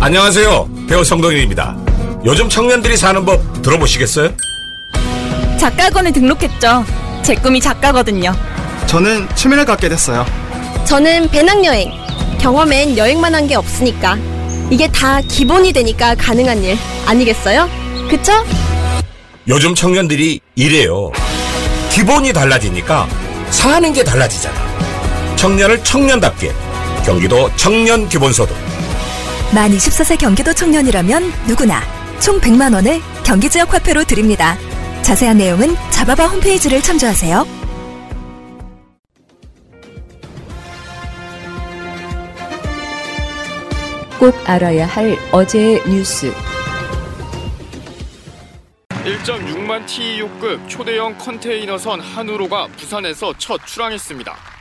안녕하세요. 배우 성동일입니다. 요즘 청년들이 사는 법 들어보시겠어요? 작가원에 등록했죠. 제 꿈이 작가거든요. 저는 취미를 갖게 됐어요. 저는 배낭여행. 경험엔 여행만 한 게 없으니까. 이게 다 기본이 되니까 가능한 일 아니겠어요? 그쵸? 요즘 청년들이 이래요. 기본이 달라지니까 사는 게 달라지잖아. 청년을 청년답게 경기도 청년 기본소득 만 24세 경기도 청년이라면 누구나 총 100만 원을 경기 지역 화폐로 드립니다. 자세한 내용은 자바바 홈페이지를 참조하세요. 꼭 알아야 할 어제의 뉴스. 1.6만 TEU급 초대형 컨테이너선 한우로가 부산에서 첫 출항했습니다.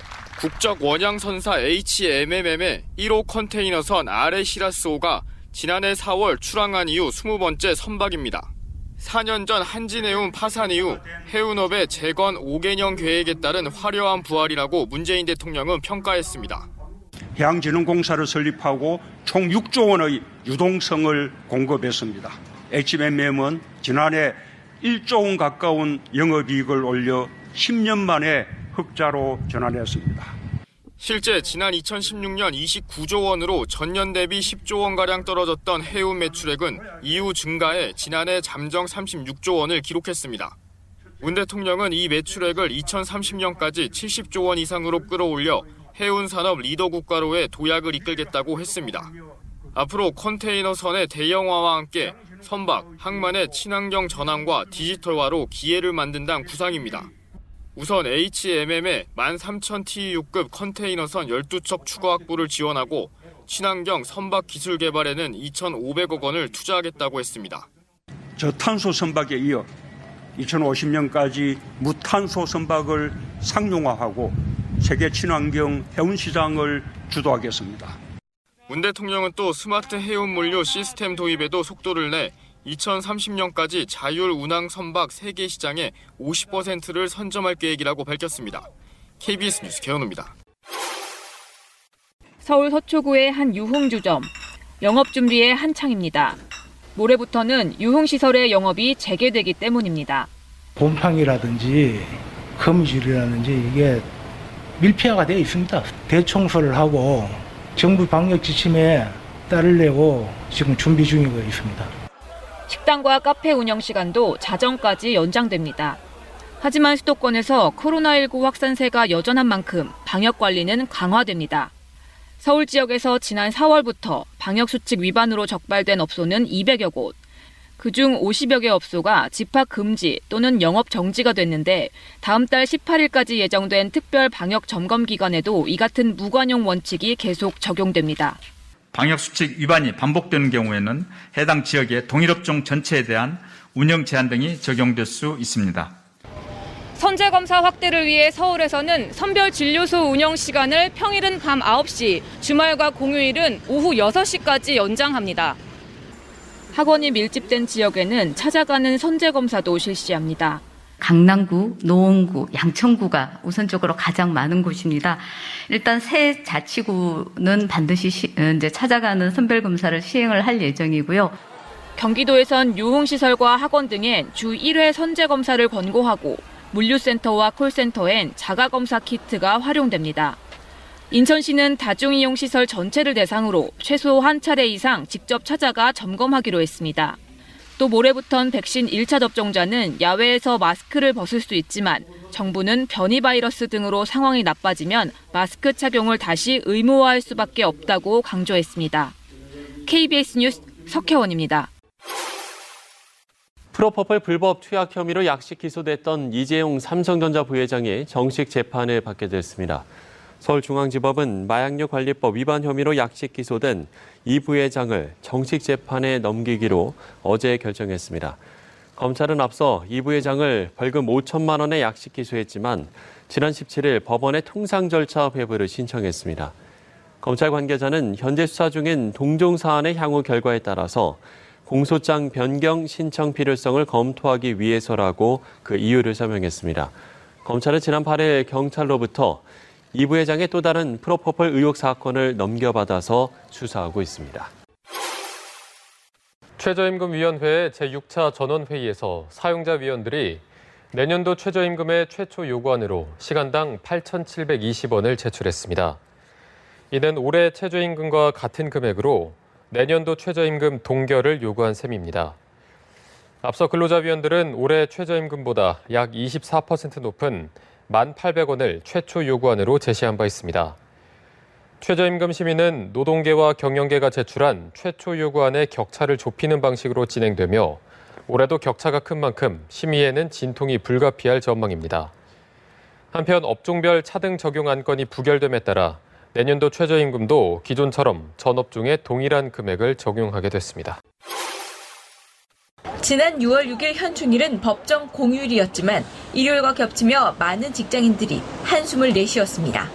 국적 원양선사 HMMM의 1호 컨테이너선 아레 시라스호가 지난해 4월 출항한 이후 20번째 선박입니다. 4년 전 한진해운 파산 이후 해운업의 재건 5개년 계획에 따른 화려한 부활이라고 문재인 대통령은 평가했습니다. 해양진흥공사를 설립하고 총 6조 원의 유동성을 공급했습니다. HMM은 지난해 1조 원 가까운 영업이익을 올려 10년 만에 흑자로 전환했습니다. 실제 지난 2016년 29조 원으로 전년 대비 10조 원가량 떨어졌던 해운 매출액은 이후 증가해 지난해 잠정 36조 원을 기록했습니다. 문 대통령은 이 매출액을 2030년까지 70조 원 이상으로 끌어올려 해운 산업 리더 국가로의 도약을 이끌겠다고 했습니다. 앞으로 컨테이너선의 대형화와 함께 선박, 항만의 친환경 전환과 디지털화로 기회를 만든다는 구상입니다. 우선 HMM의 13,000TEU급 컨테이너선 12척 추가 확보를 지원하고 친환경 선박 기술 개발에는 2,500억 원을 투자하겠다고 했습니다. 저탄소 선박에 이어 2050년까지 무탄소 선박을 상용화하고 세계 친환경 해운 시장을 주도하겠습니다. 문 대통령은 또 스마트 해운 물류 시스템 도입에도 속도를 내 2030년까지 자율 운항 선박 세계 시장의 50%를 선점할 계획이라고 밝혔습니다. KBS 뉴스 개현우입니다. 서울 서초구의 한 유흥주점. 영업 준비에 한창입니다. 모레부터는 유흥시설의 영업이 재개되기 때문입니다. 곰팡이라든지 거미줄이라든지 이게 밀폐화가 되어 있습니다. 대청소를 하고 정부 방역 지침에 따르려고 지금 준비 중이고 있습니다. 식당과 카페 운영 시간도 자정까지 연장됩니다. 하지만 수도권에서 코로나19 확산세가 여전한 만큼 방역 관리는 강화됩니다. 서울 지역에서 지난 4월부터 방역수칙 위반으로 적발된 업소는 200여 곳. 그중 50여 개 업소가 집합 금지 또는 영업 정지가 됐는데 다음 달 18일까지 예정된 특별 방역 점검 기간에도 이 같은 무관용 원칙이 계속 적용됩니다. 방역수칙 위반이 반복되는 경우에는 해당 지역의 동일업종 전체에 대한 운영 제한 등이 적용될 수 있습니다. 선제 검사 확대를 위해 서울에서는 선별 진료소 운영 시간을 평일은 밤 9시, 주말과 공휴일은 오후 6시까지 연장합니다. 학원이 밀집된 지역에는 찾아가는 선제 검사도 실시합니다. 강남구, 노원구, 양천구가 우선적으로 가장 많은 곳입니다. 일단 새 자치구는 반드시 시, 이제 찾아가는 선별 검사를 시행을 할 예정이고요. 경기도에선 유흥시설과 학원 등엔 주 1회 선제 검사를 권고하고 물류센터와 콜센터엔 자가검사 키트가 활용됩니다. 인천시는 다중이용시설 전체를 대상으로 최소 한 차례 이상 직접 찾아가 점검하기로 했습니다. 또 모레부턴 백신 1차 접종자는 야외에서 마스크를 벗을 수 있지만 정부는 변이 바이러스 등으로 상황이 나빠지면 마스크 착용을 다시 의무화할 수밖에 없다고 강조했습니다. KBS 뉴스 석혜원입니다. 프로퍼플 불법 투약 혐의로 약식 기소됐던 이재용 삼성전자 부회장이 정식 재판을 받게 됐습니다. 서울중앙지법은 마약류 관리법 위반 혐의로 약식 기소된 이 부회장을 정식 재판에 넘기기로 어제 결정했습니다. 검찰은 앞서 이 부회장을 벌금 5천만 원의 약식 기소했지만 지난 17일 법원에 통상 절차 회부를 신청했습니다. 검찰 관계자는 현재 수사 중인 동종 사안의 향후 결과에 따라서 공소장 변경 신청 필요성을 검토하기 위해서라고 그 이유를 설명했습니다. 검찰은 지난 8일 경찰로부터 이 부회장의 또 다른 프로포폴 의혹 사건을 넘겨받아서 수사하고 있습니다. 최저임금위원회 제6차 전원회의에서 사용자 위원들이 내년도 최저임금의 최초 요구안으로 시간당 8,720원을 제출했습니다. 이는 올해 최저임금과 같은 금액으로 내년도 최저임금 동결을 요구한 셈입니다. 앞서 근로자위원들은 올해 최저임금보다 약 24% 높은 1,800원을 최초 요구안으로 제시한 바 있습니다. 최저임금 심의는 노동계와 경영계가 제출한 최초 요구안의 격차를 좁히는 방식으로 진행되며 올해도 격차가 큰 만큼 심의에는 진통이 불가피할 전망입니다. 한편 업종별 차등 적용 안건이 부결됨에 따라 내년도 최저임금도 기존처럼 전업종에 동일한 금액을 적용하게 됐습니다. 지난 6월 6일 현충일은 법정 공휴일이었지만 일요일과 겹치며 많은 직장인들이 한숨을 내쉬었습니다.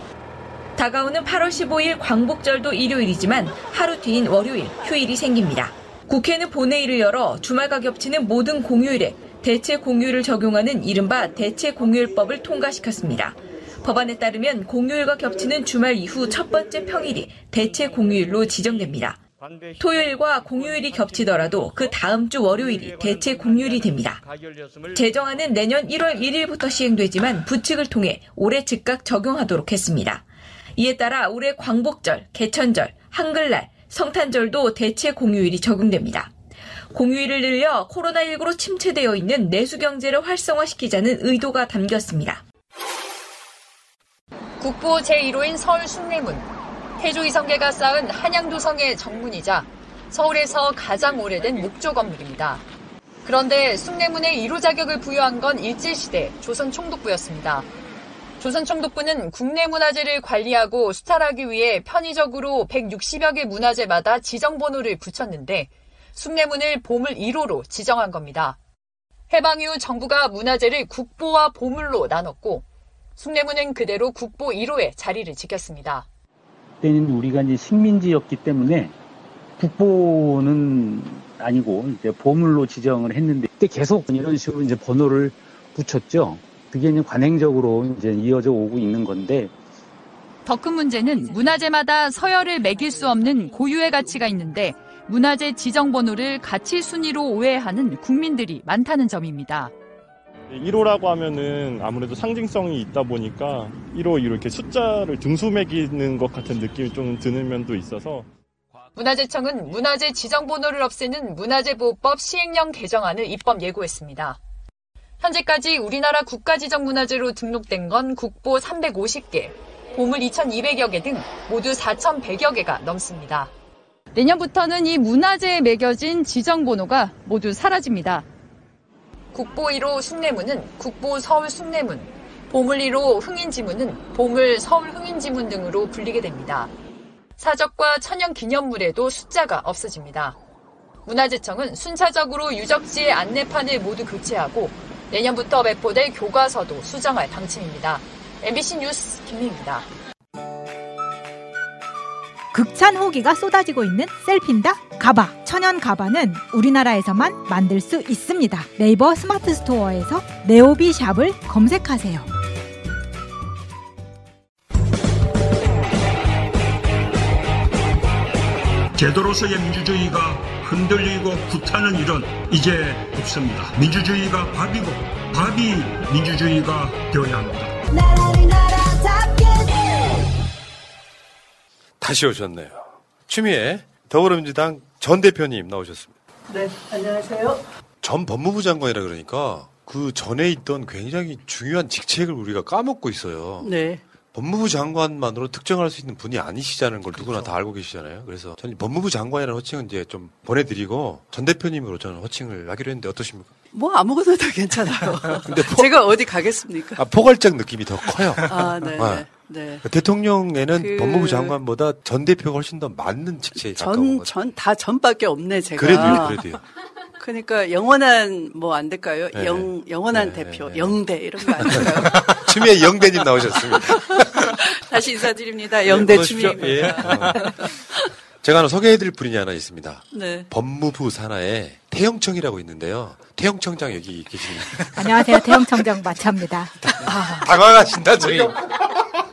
다가오는 8월 15일 광복절도 일요일이지만 하루 뒤인 월요일 휴일이 생깁니다. 국회는 본회의를 열어 주말과 겹치는 모든 공휴일에 대체 공휴일을 적용하는 이른바 대체 공휴일법을 통과시켰습니다. 법안에 따르면 공휴일과 겹치는 주말 이후 첫 번째 평일이 대체 공휴일로 지정됩니다. 토요일과 공휴일이 겹치더라도 그 다음 주 월요일이 대체 공휴일이 됩니다. 제정안은 내년 1월 1일부터 시행되지만 부칙을 통해 올해 즉각 적용하도록 했습니다. 이에 따라 올해 광복절, 개천절, 한글날, 성탄절도 대체 공휴일이 적용됩니다. 공휴일을 늘려 코로나19로 침체되어 있는 내수 경제를 활성화시키자는 의도가 담겼습니다. 국보 제1호인 서울 숭례문. 태조 이성계가 쌓은 한양도성의 정문이자 서울에서 가장 오래된 목조 건물입니다. 그런데 숭례문의 1호 자격을 부여한 건 일제시대 조선 총독부였습니다. 조선 총독부는 국내 문화재를 관리하고 수탈하기 위해 편의적으로 160여 개 문화재마다 지정번호를 붙였는데 숭례문을 보물 1호로 지정한 겁니다. 해방 이후 정부가 문화재를 국보와 보물로 나눴고 숭례문은 그대로 국보 1호에 자리를 지켰습니다. 때는 우리가 이제 식민지였기 때문에 국보는 아니고 이제 보물로 지정을 했는데 그때 계속 이런 식으로 이제 번호를 붙였죠. 그게 이제 관행적으로 이제 이어져 오고 있는 건데 더 큰 문제는 문화재마다 서열을 매길 수 없는 고유의 가치가 있는데 문화재 지정 번호를 가치 순위로 오해하는 국민들이 많다는 점입니다. 1호라고 하면은 아무래도 상징성이 있다 보니까 1호 이렇게 숫자를 등수 매기는 것 같은 느낌이 좀 드는 면도 있어서 문화재청은 문화재 지정 번호를 없애는 문화재보호법 시행령 개정안을 입법 예고했습니다. 현재까지 우리나라 국가지정문화재로 등록된 건 국보 350개, 보물 2,200여 개 등 모두 4,100여 개가 넘습니다. 내년부터는 이 문화재에 매겨진 지정번호가 모두 사라집니다. 국보 1호 숭례문은 국보 서울 숭례문, 보물 1호 흥인지문은 보물 서울 흥인지문 등으로 불리게 됩니다. 사적과 천연 기념물에도 숫자가 없어집니다. 문화재청은 순차적으로 유적지의 안내판을 모두 교체하고 내년부터 배포될 교과서도 수정할 방침입니다. MBC 뉴스 김미입니다. 극찬 후기가 쏟아지고 있는 셀핀다 가바 천연 가바는 우리나라에서만 만들 수 있습니다. 네이버 스마트 스토어에서 네오비 샵을 검색하세요. 제도로서의 민주주의가 흔들리고 구타는 일은 이제 없습니다. 민주주의가 밥이고 밥이 민주주의가 되어야 합니다. 다시 오셨네요. 추미애 더불어민주당 전 대표님 나오셨습니다. 네, 안녕하세요. 전 법무부 장관이라 그러니까 그 전에 있던 굉장히 중요한 직책을 우리가 까먹고 있어요. 네. 법무부 장관만으로 특정할 수 있는 분이 아니시자는 걸 누구나 다 알고 계시잖아요. 그래서 저는 법무부 장관이라는 호칭은 이제 좀 보내드리고 전 대표님으로 저는 호칭을 하기로 했는데 어떠십니까? 뭐 아무거나 다 괜찮아요. 근데 포- 제가 어디 가겠습니까? 아, 포괄적 느낌이 더 커요. 아, 네, 아. 네, 네. 대통령에는 그- 법무부 장관보다 전 대표가 훨씬 더 맞는 직책에 가까운 전, 거죠. 전, 다 전밖에 없네, 제가. 그래도요, 그래도요. 그러니까 영원한 뭐 안 될까요? 네. 영, 영원한 대표, 영대 이런 거안 될까요? 추미애 영대님 나오셨습니다. 다시 인사드립니다. 영대. 추미애입니다. 예. 어. 제가 하나 소개해드릴 분이 하나 있습니다. 네. 법무부 산하에 태영청이라고 있는데요. 태영청장 여기 계십니다. 안녕하세요. 대형청장 마차입니다. 당황하신다, 저희.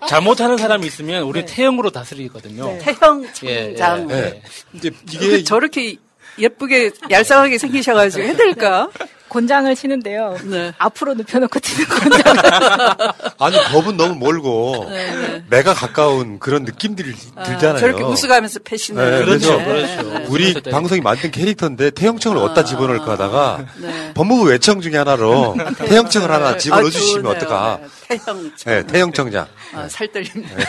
잘못하는 사람이 있으면 우리 태형으로 다스리거든요. 네. 태형 예, 예. 장. 네. 이제 이게 저렇게 예쁘게 얄쌍하게 생기셔가지고 해될까? 곤장을 치는데요. 네. 앞으로 눕혀놓고 치는 곤장. 아니 법은 너무 멀고 네, 네. 매가 가까운 그런 느낌들이 아, 들잖아요. 저렇게 웃어가면서 패시는. 네, 그렇죠, 그래서 그렇죠. 우리 그렇죠. 방송이 만든 캐릭터인데 태형청을 어디다 집어넣을까 하다가 네. 법무부 외청 중에 하나로 태형청을 하나 아, 집어넣어 주시면 좋네요. 어떨까? 네, 태형. 네, 태형청장. 아, 살 떨립니다.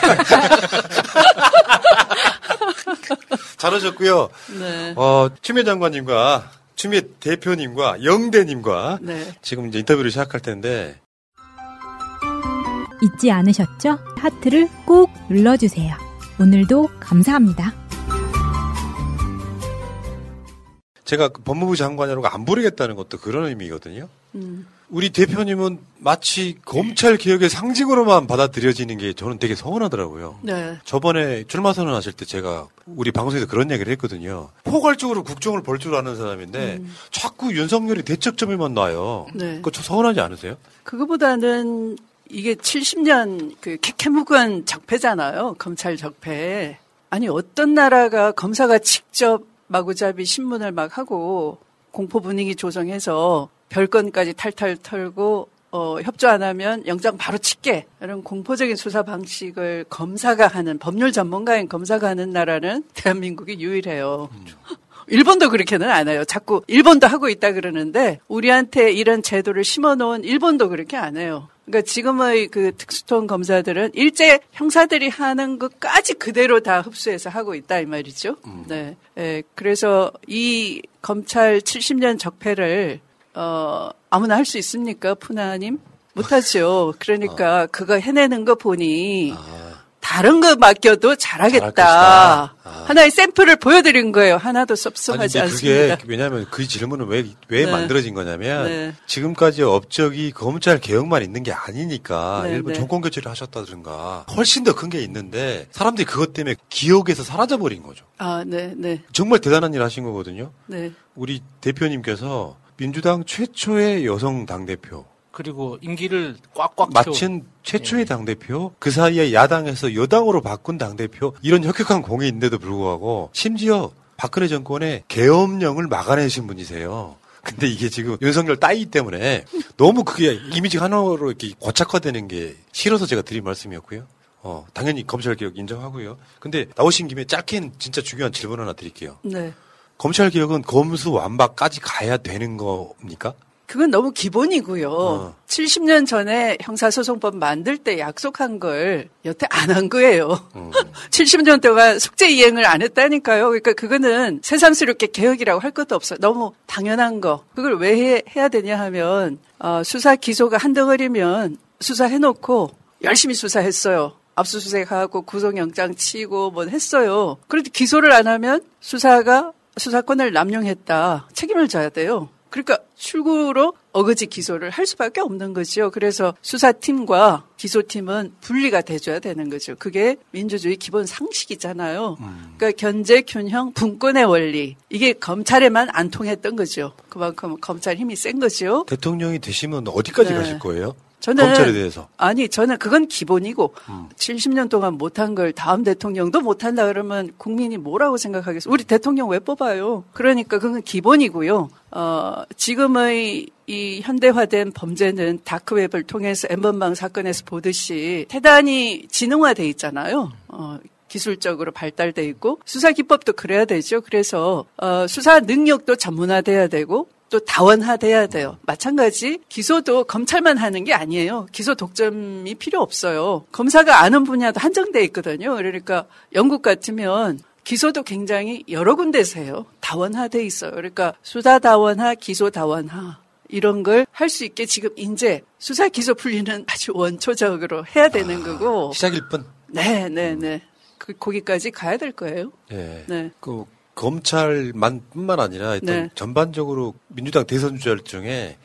잘하셨고요. 네. 어, 추미애 장관님과 추미애 대표님과 영대님과 네. 지금 이제 인터뷰를 시작할 텐데 잊지 않으셨죠? 하트를 꼭 눌러주세요. 오늘도 감사합니다. 제가 그 법무부 장관이라고 안 부르겠다는 것도 그런 의미거든요. 음. 우리 대표님은 마치 검찰 개혁의 상징으로만 받아들여지는 게 저는 되게 서운하더라고요. 네. 저번에 출마 선언하실 때 제가 우리 방송에서 그런 얘기를 했거든요. 포괄적으로 국정을 볼줄 아는 사람인데 음. 자꾸 윤석열이 대척점에만 놔요. 네. 그거 좀 서운하지 않으세요? 그거보다는 이게 70년 그 캐캐묵은 적폐잖아요. 검찰 적폐. 아니 어떤 나라가 검사가 직접 마구잡이 신문을 막 하고 공포 분위기 조성해서 별건까지 탈탈 털고 어, 협조 안 하면 영장 바로 칠게 이런 공포적인 수사 방식을 검사가 하는 법률 전문가인 검사가 하는 나라는 대한민국이 유일해요. 일본도 그렇게는 안 해요. 자꾸 일본도 하고 있다 그러는데 우리한테 이런 제도를 심어놓은 일본도 그렇게 안 해요. 그러니까 지금의 그 특수통 검사들은 일제 형사들이 하는 것까지 그대로 다 흡수해서 하고 있다 이 말이죠. 네. 예, 그래서 이 검찰 70년 적폐를 어 아무나 할 수 있습니까, 푸나님? 못하죠. 그러니까 그거 해내는 거 보니 다른 거 맡겨도 잘하겠다. 것이다. 하나의 샘플을 보여드린 거예요. 하나도 아니, 섭섭하지 않습니다. 그게 왜냐하면 그 질문은 왜, 왜 네. 만들어진 거냐면 네. 지금까지 업적이 검찰 개혁만 있는 게 아니니까 네, 일본 네. 정권 교체를 하셨다든가 훨씬 더 큰 게 있는데 사람들이 그것 때문에 기억에서 사라져 버린 거죠. 아, 네, 네, 정말 대단한 일 하신 거거든요. 네. 우리 대표님께서 민주당 최초의 여성 당대표 그리고 임기를 꽉꽉 마친 최초의 당대표 그 사이에 야당에서 여당으로 바꾼 당대표 이런 혁혁한 공이 있는데도 불구하고 심지어 박근혜 정권의 계엄령을 막아내신 분이세요. 근데 이게 지금 윤석열 따위 때문에 너무 그게 이미지 하나로 이렇게 고착화되는 게 싫어서 제가 드린 말씀이었고요. 어, 당연히 검찰 개혁 인정하고요. 근데 나오신 김에 짧게 진짜 중요한 질문 하나 드릴게요. 네. 검찰 개혁은 검수 완박까지 가야 되는 겁니까? 그건 너무 기본이고요. 어. 70년 전에 형사소송법 만들 때 약속한 걸 여태 안 한 거예요. 음. 70년 동안 숙제 이행을 안 했다니까요. 그러니까 그거는 새삼스럽게 개혁이라고 할 것도 없어요. 너무 당연한 거. 그걸 왜 해, 해야 되냐 하면 어, 수사 기소가 한 덩어리면 수사해놓고 열심히 수사했어요. 압수수색하고 구속영장 치고 뭐 했어요. 그런데 기소를 안 하면 수사가 수사권을 남용했다. 책임을 져야 돼요. 그러니까 출구로 어거지 기소를 할 수밖에 없는 거죠. 그래서 수사팀과 기소팀은 분리가 돼줘야 되는 거죠. 그게 민주주의 기본 상식이잖아요. 그러니까 견제, 균형, 분권의 원리. 이게 검찰에만 안 통했던 거죠. 그만큼 검찰 힘이 센 거죠. 대통령이 되시면 어디까지 네. 가실 거예요? 저는 검찰에 대해서. 아니 저는 그건 기본이고 70년 동안 못한 걸 다음 대통령도 못한다 그러면 국민이 뭐라고 생각하겠어요? 우리 대통령 왜 뽑아요? 그러니까 그건 기본이고요. 어, 지금의 이 현대화된 범죄는 다크웹을 통해서 엠번방 사건에서 보듯이 대단히 지능화돼 있잖아요. 어, 기술적으로 발달돼 있고 수사 기법도 그래야 되죠. 그래서 어, 수사 능력도 전문화돼야 되고 또 다원화돼야 돼요. 마찬가지 기소도 검찰만 하는 게 아니에요. 기소 독점이 필요 없어요. 검사가 아는 분야도 한정돼 있거든요. 그러니까 영국 같으면 기소도 굉장히 여러 군데서 해요. 다원화돼 있어요. 그러니까 수사 다원화, 기소 다원화 이런 걸 할 수 있게 지금 이제 수사 기소 분리는 아주 원초적으로 해야 되는 거고. 시작일 뿐. 네, 네, 네. 그 거기까지 가야 될 거예요. 예. 네. 그 검찰만 뿐만 아니라 일단 네. 전반적으로 민주당 대선 주자들 중에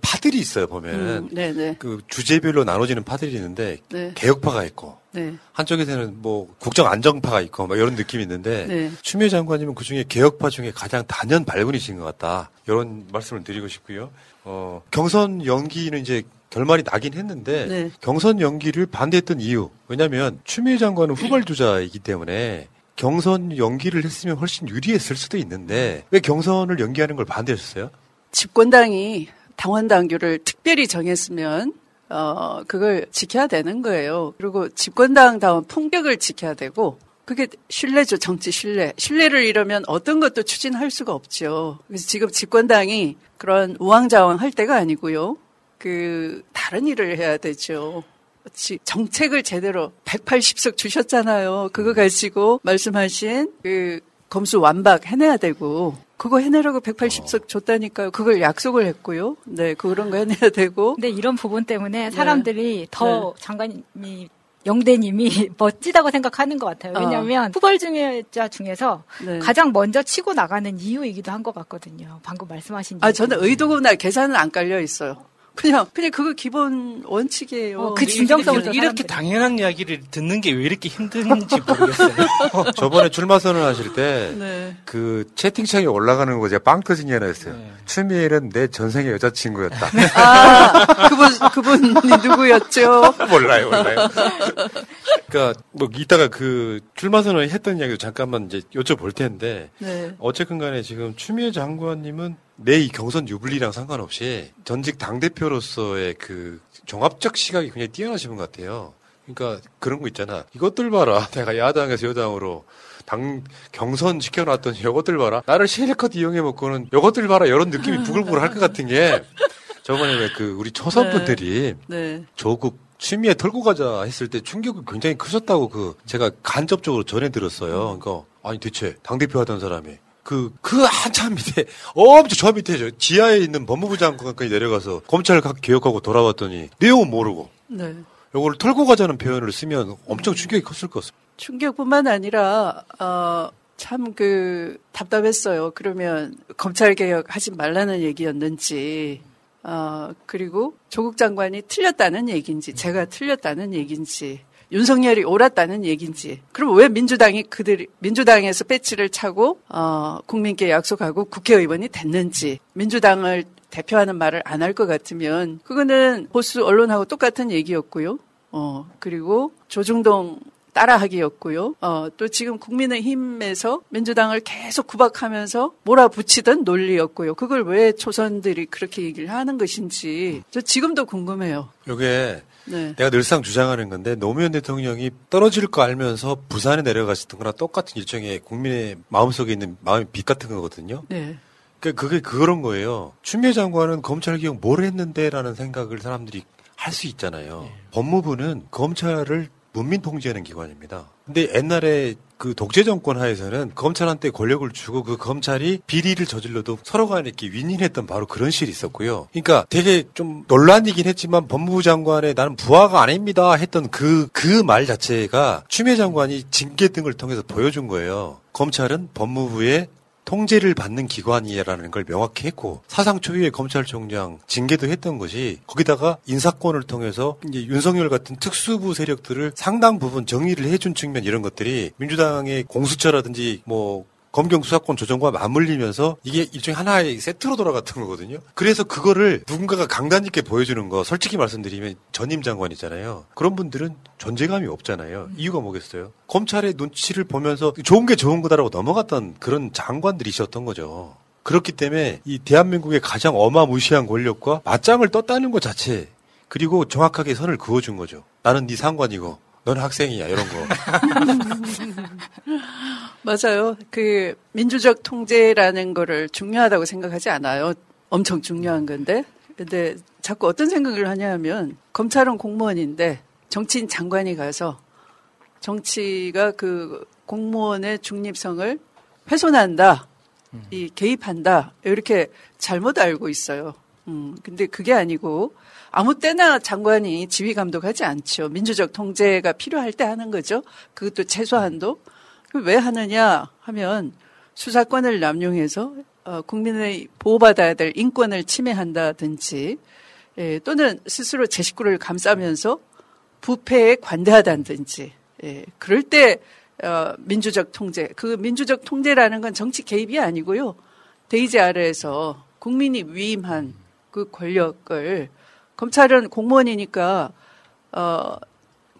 파들이 있어요 보면은 음, 네, 네. 그 주제별로 나눠지는 파들이 있는데 네. 개혁파가 있고 네. 한쪽에서는 뭐 국정 안정파가 있고 막 이런 느낌이 있는데 네. 추미애 장관님은 그 중에 개혁파 중에 가장 단연 발군이신 것 같다 이런 말씀을 드리고 싶고요. 어, 경선 연기는 이제 결말이 나긴 했는데 네. 경선 연기를 반대했던 이유 왜냐하면 추미애 장관은 후발주자이기 때문에 경선 연기를 했으면 훨씬 유리했을 수도 있는데 왜 경선을 연기하는 걸 반대했어요? 집권당이 당원 당규를 특별히 정했으면 어 그걸 지켜야 되는 거예요. 그리고 집권당다운 품격을 지켜야 되고 그게 신뢰죠, 정치 신뢰. 신뢰를 잃으면 어떤 것도 추진할 수가 없죠. 그래서 지금 집권당이 그런 우왕좌왕 할 때가 아니고요. 그 다른 일을 해야 되죠. 지- 정책을 제대로 180석 주셨잖아요. 그거 가지고 말씀하신 그 검수 완박 해내야 되고 그거 해내라고 180석 줬다니까요. 그걸 약속을 했고요. 네, 그런 거 해내야 되고. 근데 이런 부분 때문에 사람들이 더 장관님이 영대님이 멋지다고 생각하는 것 같아요. 왜냐하면 후발중자 중에서 네. 가장 먼저 치고 나가는 이유이기도 한 것 같거든요. 방금 말씀하신 아, 저는 의도구나 계산은 안 깔려 있어요. 그냥 그냥 그거 기본 원칙이에요. 어, 그 진정성을 저 이렇게 당연한 이야기를 듣는 게 왜 이렇게 힘든지 모르겠어요. 저번에 출마 선언하실 때 네. 그 채팅창에 올라가는 거 제가 빵 터진 게 하나 있어요. 네. 추미애는 내 전생의 여자친구였다. 아, 그분 그분이 누구였죠? 몰라요, 몰라요. 그러니까 뭐 이따가 그 출마 선언 했던 이야기도 잠깐만 이제 여쭤볼 텐데 네. 어쨌든 간에 지금 추미애 장관님은 내 이 경선 유불리랑 상관없이 전직 당대표로서의 그 종합적 시각이 굉장히 뛰어나신 분 같아요. 그러니까 그런 거 있잖아. 이것들 봐라. 내가 야당에서 여당으로 당 경선 시켜놨더니 이것들 봐라. 나를 실컷 이용해 먹고는 이것들 봐라. 이런 느낌이 부글부글 할 것 같은 게 저번에 왜 그 우리 초선분들이 네. 조국 취미에 털고 가자 했을 때 충격이 굉장히 크셨다고 그 제가 간접적으로 전해 들었어요. 그러니까 아니 대체 당 대표 하던 사람이 그 그 한참 밑에 엄청 저 밑에 저 지하에 있는 법무부 장관까지 내려가서 검찰 각 개혁하고 돌아왔더니 내용은 모르고 네. 요걸 털고 가자는 표현을 쓰면 엄청 충격이 컸을 것 같습니다. 충격뿐만 아니라 어, 참 그 답답했어요. 그러면 검찰 개혁 하지 말라는 얘기였는지 어, 그리고 조국 장관이 틀렸다는 얘기인지 제가 틀렸다는 얘기인지 윤석열이 옳았다는 얘기인지 그럼 왜 민주당이 그들이 민주당에서 배치를 차고 어, 국민께 약속하고 국회의원이 됐는지 민주당을 대표하는 말을 안 할 것 같으면 그거는 보수 언론하고 똑같은 얘기였고요. 어, 그리고 조중동 따라하기였고요. 어, 또 지금 국민의힘에서 민주당을 계속 구박하면서 몰아붙이던 논리였고요. 그걸 왜 초선들이 그렇게 얘기를 하는 것인지 저 지금도 궁금해요. 요게 네. 내가 늘상 주장하는 건데 노무현 대통령이 떨어질 거 알면서 부산에 내려갔었던 거랑 똑같은 일종의 국민의 마음속에 있는 마음의 빛 같은 거거든요. 네. 그 그게 그런 거예요. 추미애 장관은 검찰 개혁 뭘 했는데라는 생각을 사람들이 할 수 있잖아요. 법무부는 검찰을 문민 통제하는 기관입니다. 근데 옛날에 그 독재 정권 하에서는 검찰한테 권력을 주고 그 검찰이 비리를 저질러도 서로 간에 이렇게 윈윈했던 바로 그런 실이 있었고요. 그러니까 되게 좀 논란이긴 했지만 법무부 장관의 나는 부하가 아닙니다 했던 그, 그 말 자체가 추미애 장관이 징계 등을 통해서 보여준 거예요. 검찰은 법무부의 통제를 받는 기관이라는 걸 명확히 했고 사상 초유의 검찰총장 징계도 했던 것이 거기다가 인사권을 통해서 이제 윤석열 같은 특수부 세력들을 상당 부분 정의를 해준 측면 이런 것들이 민주당의 공수처라든지 뭐 검경 수사권 조정과 맞물리면서 이게 일종의 하나의 세트로 돌아갔던 거거든요. 그래서 그거를 누군가가 강단 있게 보여주는 거 솔직히 말씀드리면 전임 장관이잖아요. 그런 분들은 존재감이 없잖아요. 이유가 뭐겠어요? 검찰의 눈치를 보면서 좋은 게 좋은 거다라고 넘어갔던 그런 장관들이셨던 거죠. 그렇기 때문에 이 대한민국의 가장 어마무시한 권력과 맞짱을 떴다는 것 자체 그리고 정확하게 선을 그어준 거죠. 나는 네 상관이고 넌 학생이야 이런 거. 맞아요. 그 민주적 통제라는 거를 중요하다고 생각하지 않아요. 엄청 중요한 건데. 근데 자꾸 어떤 생각을 하냐면 검찰은 공무원인데 정치인 장관이 가서 정치가 그 공무원의 중립성을 훼손한다. 이 개입한다. 이렇게 잘못 알고 있어요. 음, 근데 그게 아니고 아무 때나 장관이 지휘 감독하지 않죠. 민주적 통제가 필요할 때 하는 거죠. 그것도 최소한도. 그왜 하느냐 하면 수사권을 남용해서 어, 국민의 보호받아야 될 인권을 침해한다든지 예, 또는 스스로 제 식구를 감싸면서 부패에 관대하다든지 예, 그럴 때 어, 민주적 통제 그 민주적 통제라는 건 정치 개입이 아니고요 대의제 아래에서 국민이 위임한 그 권력을 검찰은 공무원이니까 어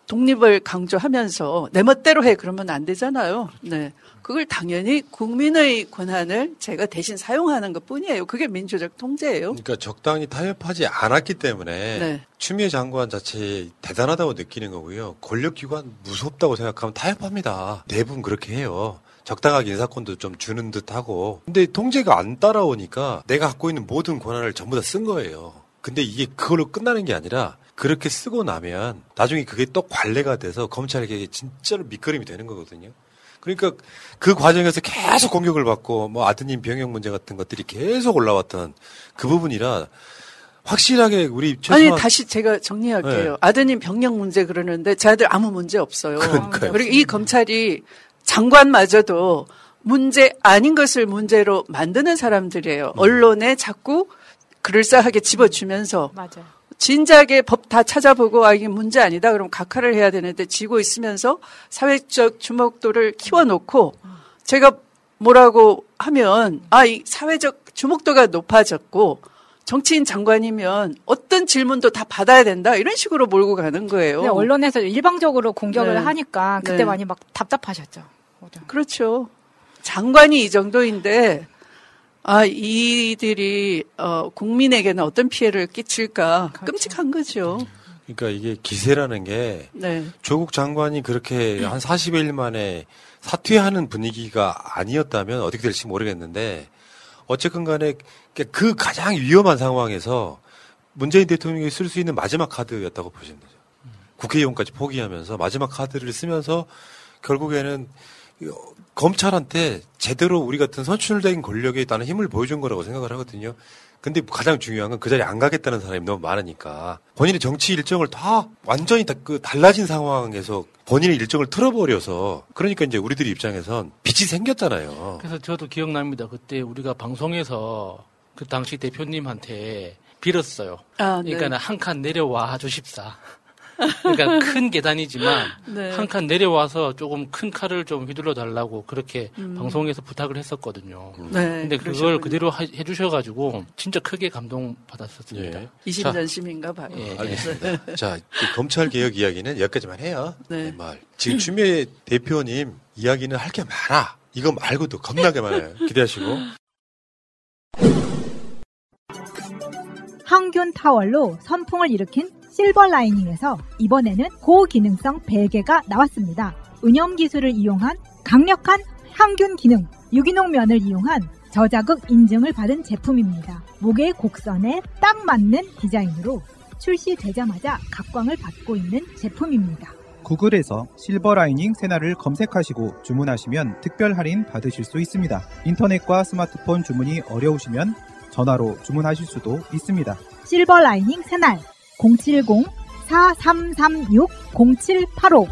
독립을 강조하면서 내 멋대로 해 그러면 안 되잖아요. 네. 그걸 당연히 국민의 권한을 제가 대신 사용하는 것 뿐이에요. 그게 민주적 통제예요. 그러니까 적당히 타협하지 않았기 때문에 네. 추미애 장관 자체 대단하다고 느끼는 거고요. 권력기관 무섭다고 생각하면 타협합니다. 대부분 그렇게 해요. 적당하게 인사권도 좀 주는 듯 하고. 근데 통제가 안 따라오니까 내가 갖고 있는 모든 권한을 전부 다 쓴 거예요. 근데 이게 그걸로 끝나는 게 아니라 그렇게 쓰고 나면 나중에 그게 또 관례가 돼서 검찰에게 진짜로 밑거름이 되는 거거든요. 그러니까 그 과정에서 계속 공격을 받고 뭐 아드님 병역 문제 같은 것들이 계속 올라왔던 그 부분이라 확실하게 우리 아니 최소한 다시 제가 정리할게요. 네. 아드님 병력 문제 그러는데 제 아들 아무 문제 없어요. 그러니까요. 그리고 이 검찰이 장관마저도 문제 아닌 것을 문제로 만드는 사람들이에요. 음. 언론에 자꾸 그럴싸하게 집어주면서 맞아요. 진작에 법 다 찾아보고 아 이게 문제 아니다 그럼 각하를 해야 되는데 지고 있으면서 사회적 주목도를 키워놓고 제가 뭐라고 하면 아 이 사회적 주목도가 높아졌고 정치인 장관이면 어떤 질문도 다 받아야 된다 이런 식으로 몰고 가는 거예요. 근데 언론에서 일방적으로 공격을 네. 하니까 그때 네. 많이 막 답답하셨죠. 그렇죠. 장관이 이 정도인데 아 이들이 어 국민에게는 어떤 피해를 끼칠까 끔찍한 거죠. 그러니까 이게 기세라는 게 네. 조국 장관이 그렇게 한 40일 만에 사퇴하는 분위기가 아니었다면 어떻게 될지 모르겠는데 어쨌건 간에 그 가장 위험한 상황에서 문재인 대통령이 쓸 수 있는 마지막 카드였다고 보시면 되죠. 국회의원까지 포기하면서 마지막 카드를 쓰면서 결국에는 검찰한테 제대로 우리 같은 선출된 권력에 있다는 힘을 보여준 거라고 생각을 하거든요. 근데 가장 중요한 건 그 자리에 안 가겠다는 사람이 너무 많으니까 본인의 정치 일정을 다 완전히 다 그 달라진 상황에서 본인의 일정을 틀어버려서 그러니까 이제 우리들 입장에선 빛이 생겼잖아요. 그래서 저도 기억납니다. 그때 우리가 방송에서 그 당시 대표님한테 빌었어요. 아, 네. 그러니까 한 칸 내려와 주십사. 그러니까 큰 계단이지만 네. 한칸 내려와서 조금 큰 칼을 좀 휘둘러 달라고 그렇게 음. 방송에서 부탁을 했었거든요. 네, 근데 그걸 그러셨군요. 그대로 하- 해주셔가지고 진짜 크게 감동 받았었습니다. 이심전심인가 봐요. 예. 알겠습니다. 자, 이 검찰 개혁 이야기는 여기까지만 해요. 네. 네, 말. 지금 추미애 대표님 이야기는 할 게 많아. 이거 말고도 겁나게 많아요. 기대하시고. 항균 타월로 선풍을 일으킨 실버 라이닝에서 이번에는 고기능성 베개가 나왔습니다. 은염 기술을 이용한 강력한 항균 기능, 유기농 면을 이용한 저자극 인증을 받은 제품입니다. 목의 곡선에 딱 맞는 디자인으로 출시되자마자 각광을 받고 있는 제품입니다. 구글에서 실버 라이닝 세나를 검색하시고 주문하시면 특별 할인 받으실 수 있습니다. 인터넷과 스마트폰 주문이 어려우시면 전화로 주문하실 수도 있습니다. 실버 라이닝 새날 070-4336-0785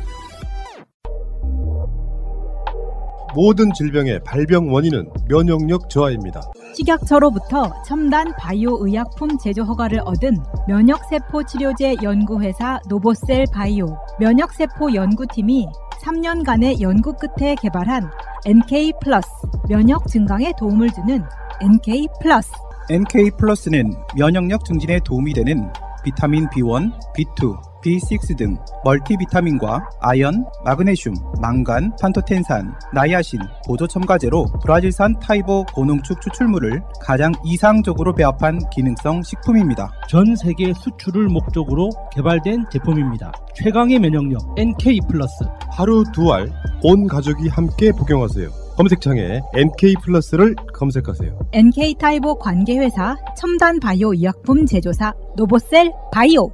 모든 질병의 발병 원인은 면역력 저하입니다. 식약처로부터 첨단 바이오 의약품 제조 허가를 얻은 면역세포 치료제 연구회사 노보셀 바이오. 면역세포 연구팀이 3년간의 연구 끝에 개발한 NK 플러스 면역 증강에 도움을 주는 NK 플러스. NK 플러스는 면역력 증진에 도움이 되는 비타민 B1, B2, B6 등 멀티비타민과 아연, 마그네슘, 망간, 판토텐산, 나이아신, 보조 첨가제로 브라질산 타히보 고농축 추출물을 가장 이상적으로 배합한 기능성 식품입니다. 전 세계 수출을 목적으로 개발된 제품입니다. 최강의 면역력 NK 플러스. 하루 두 알, 온 가족이 함께 복용하세요. 검색창에 NK 플러스를 검색하세요. NK 타이보 관계회사 첨단 바이오 의약품 제조사 노보셀 바이오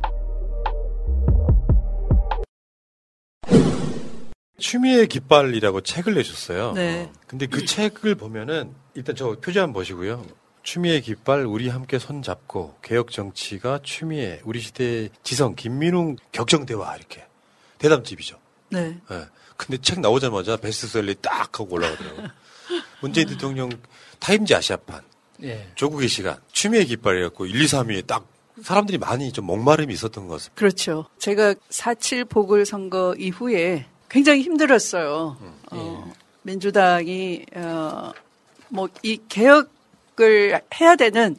추미애 깃발이라고 책을 내셨어요. 네. 근데 그 책을 보면은 일단 저 표지 한번 보시고요. 추미애 깃발 우리 함께 손잡고 개혁 정치가 추미애 우리 시대의 지성 김민웅 격정 대화 이렇게 대담집이죠. 네. 예. 근데 책 나오자마자 베스트셀러에 딱 하고 올라가더라고요. 문재인 대통령 타임지 아시아판 예. 조국의 시간 추미애 깃발이갖고 1, 2, 3위에 딱 사람들이 많이 좀 목마름이 있었던 것 같습니다. 그렇죠. 제가 4.7 보궐선거 이후에 굉장히 힘들었어요. 어, 민주당이, 어, 뭐, 이 개혁을 해야 되는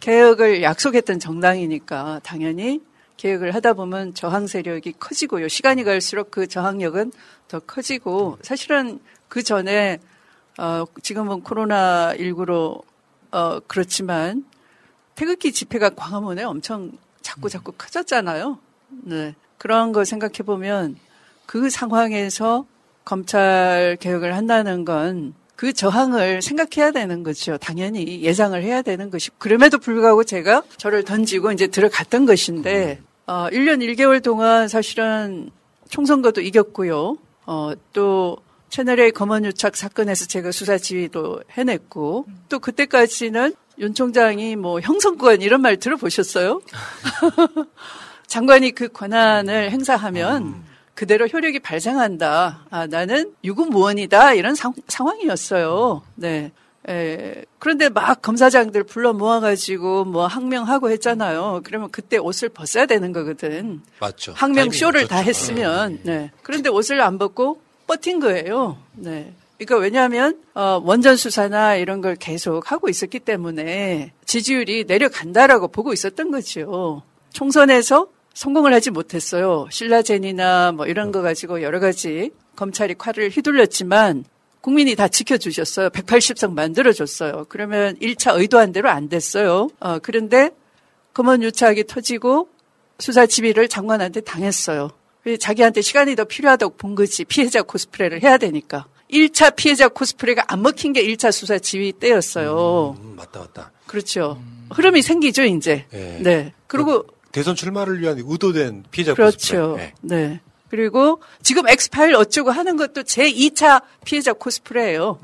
개혁을 약속했던 정당이니까 당연히 개혁을 하다 보면 저항 세력이 커지고요. 시간이 갈수록 그 저항력은 더 커지고 사실은 그 전에 어, 지금은 코로나 19로 어, 그렇지만 태극기 집회가 광화문에 엄청 자꾸 자꾸 커졌잖아요. 네. 그런 거 생각해 보면 그 상황에서 검찰 개혁을 한다는 건 그 저항을 생각해야 되는 거죠. 당연히 예상을 해야 되는 것이. 그럼에도 불구하고 제가 저를 던지고 이제 들어갔던 것인데, 어, 1년 1개월 동안 사실은 총선거도 이겼고요. 어, 또 채널A 검언유착 사건에서 제가 수사 지휘도 해냈고, 또 그때까지는 윤 총장이 뭐 형성권 이런 말 들어보셨어요? 장관이 그 권한을 행사하면 그대로 효력이 발생한다. 아, 나는 유구무원이다. 이런 상, 상황이었어요. 네. 에, 그런데 막 검사장들 불러 모아가지고 뭐 항명하고 했잖아요. 그러면 그때 옷을 벗어야 되는 거거든. 맞죠. 항명 쇼를. 다 했으면. 네. 그런데 옷을 안 벗고 버틴 거예요. 네. 그러니까 왜냐하면 어, 원전 수사나 이런 걸 계속 하고 있었기 때문에 지지율이 내려간다라고 보고 있었던 거죠. 총선에서 성공을 하지 못했어요. 신라젠이나 뭐 이런 거 가지고 여러 가지 검찰이 칼을 휘둘렸지만 국민이 다 지켜주셨어요. 180석 만들어줬어요. 그러면 1차 의도한 대로 안 됐어요. 어, 그런데 검언 유착이 터지고 수사 지휘를 장관한테 당했어요. 그래서 자기한테 시간이 더 필요하다고 본 거지. 피해자 코스프레를 해야 되니까. 1차 피해자 코스프레가 안 먹힌 게 1차 수사 지휘 때였어요. 음, 맞다, 맞다. 그렇죠. 흐름이 생기죠, 이제. 예. 네. 그리고 대선 출마를 위한 의도된 피해자 그렇죠. 코스프레. 예. 네. 그리고 지금 엑스파일 어쩌고 하는 것도 제 2차 피해자 코스프레예요.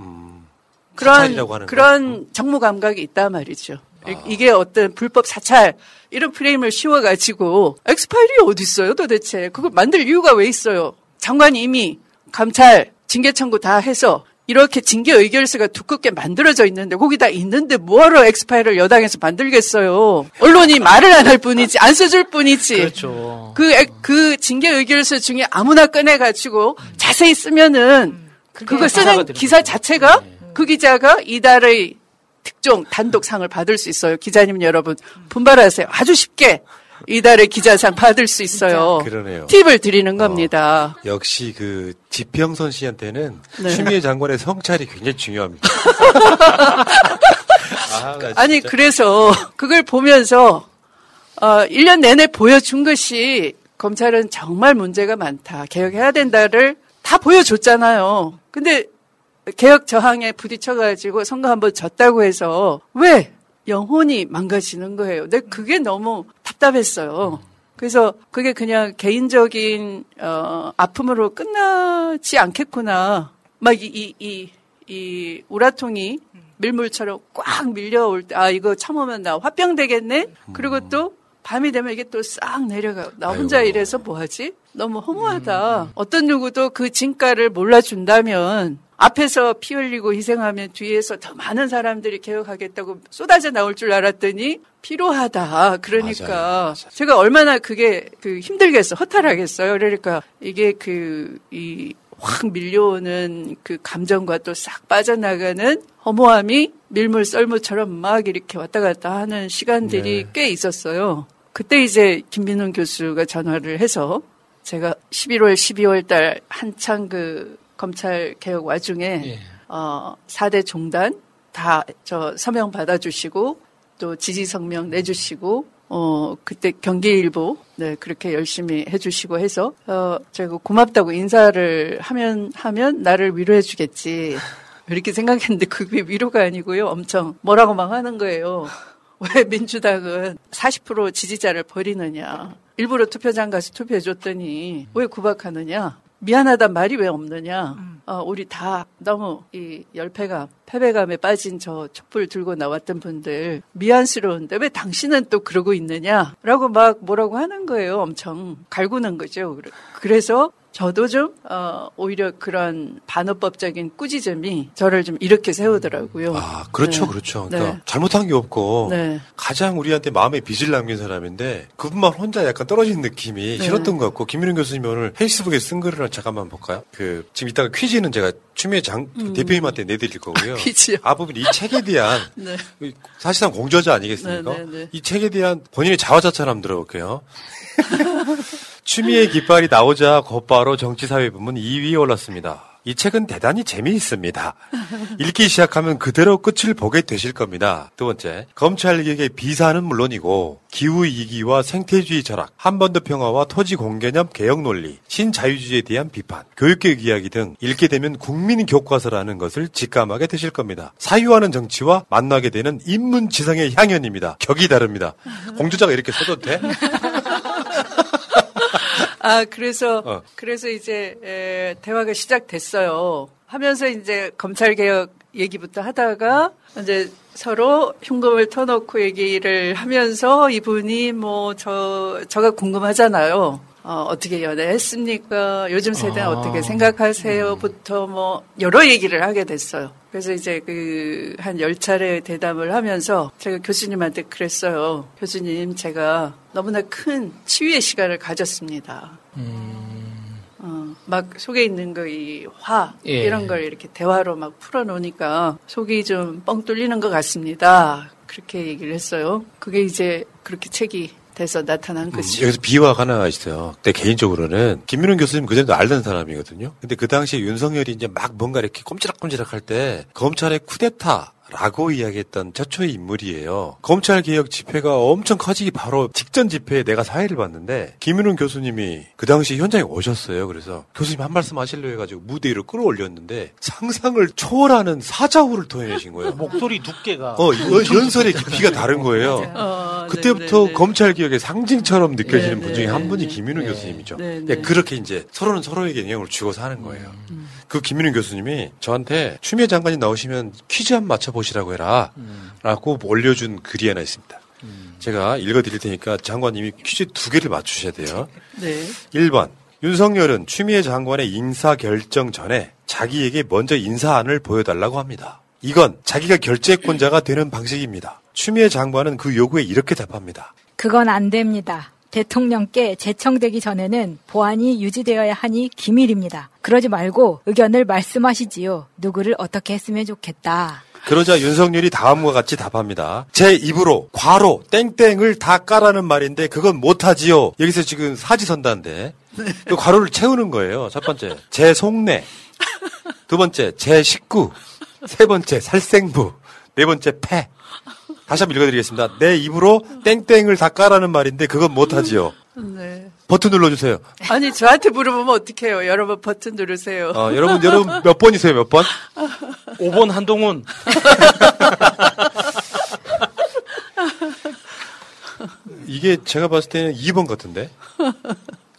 그런 사찰이라고 하는 거. 그런 정무 감각이 있단 말이죠. 이- 이게 어떤 불법 사찰 이런 프레임을 씌워가지고 엑스파일이 어디 있어요 도대체 그걸 만들 이유가 왜 있어요? 장관이 이미 감찰 징계 청구 다 해서 이렇게 징계 의결서가 두껍게 만들어져 있는데 거기다 있는데 뭐하러 엑스파일을 여당에서 만들겠어요? 언론이 말을 안 할 뿐이지 안 써줄 뿐이지. 그렇죠. 그, 엑- 그 징계 의결서 중에 아무나 꺼내가지고 자세히 쓰면은 그거 기사가 쓰는 기사 자체가 그 기자가 이달의 특종 단독상을 받을 수 있어요. 기자님 여러분 분발하세요. 아주 쉽게 이달의 기자상 받을 수 있어요. 그러네요. 팁을 드리는 겁니다. 역시 그 지평선 씨한테는 네. 추미애 장관의 성찰이 굉장히 중요합니다. 아, 진짜. 그래서 그걸 보면서 어 1년 내내 보여준 것이 검찰은 정말 문제가 많다. 개혁해야 된다를 다 보여줬잖아요. 근데 개혁 저항에 부딪혀가지고 선거 한번 졌다고 해서 왜 영혼이 망가지는 거예요. 근데 그게 너무 답답했어요. 그래서 그게 그냥 개인적인 어, 아픔으로 끝나지 않겠구나. 막 이 이이 이 우라통이 밀물처럼 꽉 밀려올 때 아 이거 참으면 나 화병 되겠네. 그리고 또 밤이 되면 이게 또 싹 내려가. 나 혼자 이래서 뭐하지? 너무 허무하다. 어떤 누구도 그 진가를 몰라준다면 앞에서 피 흘리고 희생하면 뒤에서 더 많은 사람들이 개혁하겠다고 쏟아져 나올 줄 알았더니 필요하다. 그러니까 제가 얼마나 그게 그 힘들겠어, 허탈하겠어요. 그러니까 이게 그이 확 밀려오는 그 감정과 또 싹 빠져나가는 허무함이 밀물 썰물처럼 막 이렇게 왔다 갔다 하는 시간들이 꽤 있었어요. 그때 이제 김민훈 교수가 전화를 해서 제가 11월, 12월 달 한창 그 검찰 개혁 와중에 어 4대 종단 다 저 서명 받아주시고 또 지지 성명 내주시고 어 그때 경기일보 네 그렇게 열심히 해주시고 해서 어 제가 고맙다고 인사를 하면 하면 나를 위로해주겠지 이렇게 생각했는데 그게 위로가 아니고요 엄청 뭐라고 막 하는 거예요. 왜 민주당은 40% 지지자를 버리느냐. 일부러 투표장 가서 투표해줬더니 왜 구박하느냐. 미안하단 말이 왜 없느냐. 어, 우리 다 너무 이 열패감, 패배감에 빠진 저 촛불 들고 나왔던 분들 미안스러운데 왜 당신은 또 그러고 있느냐. 라고 막 뭐라고 하는 거예요. 엄청 갈구는 거죠. 그래- 그래서 저도 좀 어, 오히려 그런 반어법적인 꾸짖음이 저를 좀 이렇게 세우더라고요. 아, 그렇죠, 네. 그렇죠. 그러니까 네. 잘못한 게 없고 네. 가장 우리한테 마음에 빚을 남긴 사람인데 그분만 혼자 약간 떨어진 느낌이 네. 싫었던 것 같고 김민훈 교수님 오늘 페이스북에 쓴 글을 잠깐만 볼까요? 그 지금 이따가 퀴즈는 제가 추미애 장 음. 대표님한테 내드릴 거고요. 퀴즈요? 앞부분 이 책에 대한 네. 사실상 공저자 아니겠습니까? 네, 네, 네. 이 책에 대한 본인의 자화자찬 한번 들어볼게요. 추미애 깃발이 나오자 곧바로 정치사회 부문 2위에 올랐습니다. 이 책은 대단히 재미있습니다. 읽기 시작하면 그대로 끝을 보게 되실 겁니다. 두 번째, 검찰개혁의 비사는 물론이고 기후위기와 생태주의 철학, 한반도 평화와 토지 공개념 개혁 논리, 신자유주의에 대한 비판, 교육개혁 이야기 등 읽게 되면 국민 교과서라는 것을 직감하게 되실 겁니다. 사유하는 정치와 만나게 되는 인문지성의 향연입니다. 격이 다릅니다. 공주자가 이렇게 써도 돼? 아, 그래서, 어. 그래서 이제, 에, 대화가 시작됐어요. 하면서 이제 검찰개혁 얘기부터 하다가, 이제 서로 흉금을 터놓고 얘기를 하면서 이분이 뭐, 저, 저가 궁금하잖아요. 어, 어떻게 연애했습니까? 요즘 세대는 아. 어떻게 생각하세요? 부터 뭐, 여러 얘기를 하게 됐어요. 그래서 이제 그, 한 열 차례 대담을 하면서 제가 교수님한테 그랬어요. 교수님, 제가 너무나 큰 치유의 시간을 가졌습니다. 어, 막 속에 있는 그이 화, 예. 이런 걸 이렇게 대화로 막 풀어놓으니까 속이 좀 뻥 뚫리는 것 같습니다. 그렇게 얘기를 했어요. 그게 이제 그렇게 책이 돼서 나타난 것이죠. 여기서 비화가 하나 있어요. 근데 개인적으로는 김민훈 교수님 그전에도 알던 사람이거든요. 근데 그 당시에 윤석열이 이제 막 뭔가 이렇게 꼼지락꼼지락 할 때 검찰의 쿠데타 라고 이야기했던 최초의 인물이에요. 검찰 개혁 집회가 엄청 커지기 바로 직전 집회에 내가 사회를 봤는데 김윤훈 교수님이 그 당시 현장에 오셨어요. 그래서 교수님 한 말씀 하실려 해가지고 무대 위로 끌어올렸는데 상상을 초월하는 사자후를 토해내신 거예요. 목소리 두께가 어, 연- 연설의 깊이가 다른 거예요. 어, 그때부터 네네네. 검찰 개혁의 상징처럼 느껴지는 네네. 분 중에 한 분이 김윤우 교수님이죠. 네네. 그렇게 이제 서로는 서로에게 영향을 주고 사는 거예요. 음. 그 김윤우 교수님이 저한테 추미애 장관이 나오시면 퀴즈 한번 맞춰보시라고 해라. 라고 올려준 글이 하나 있습니다. 제가 읽어드릴 테니까 장관님이 퀴즈 두 개를 맞추셔야 돼요. 네. 1번. 윤석열은 추미애 장관의 인사 결정 전에 자기에게 먼저 인사안을 보여달라고 합니다. 이건 자기가 결재권자가 되는 방식입니다. 추미애 장관은 그 요구에 이렇게 답합니다. 그건 안 됩니다. 대통령께 제청되기 전에는 보안이 유지되어야 하니 기밀입니다. 그러지 말고 의견을 말씀하시지요. 누구를 어떻게 했으면 좋겠다. 그러자 윤석열이 다음과 같이 답합니다. 제 입으로 과로 땡땡을 다 까라는 말인데 그건 못하지요. 여기서 지금 사지선다인데 그 과로를 채우는 거예요. 첫 번째 제 속내, 두 번째 제 식구, 세 번째 살생부, 네 번째 폐. 다시 한번 읽어드리겠습니다. 내 입으로 땡땡을 다 까라는 말인데 그건 못하지요. 네. 버튼 눌러주세요. 아니, 저한테 물어보면 어떡해요. 여러분 버튼 누르세요. 어, 여러분 여러분 몇 번이세요? 몇 번? 5번 한동훈. 이게 제가 봤을 때는 2번 같은데.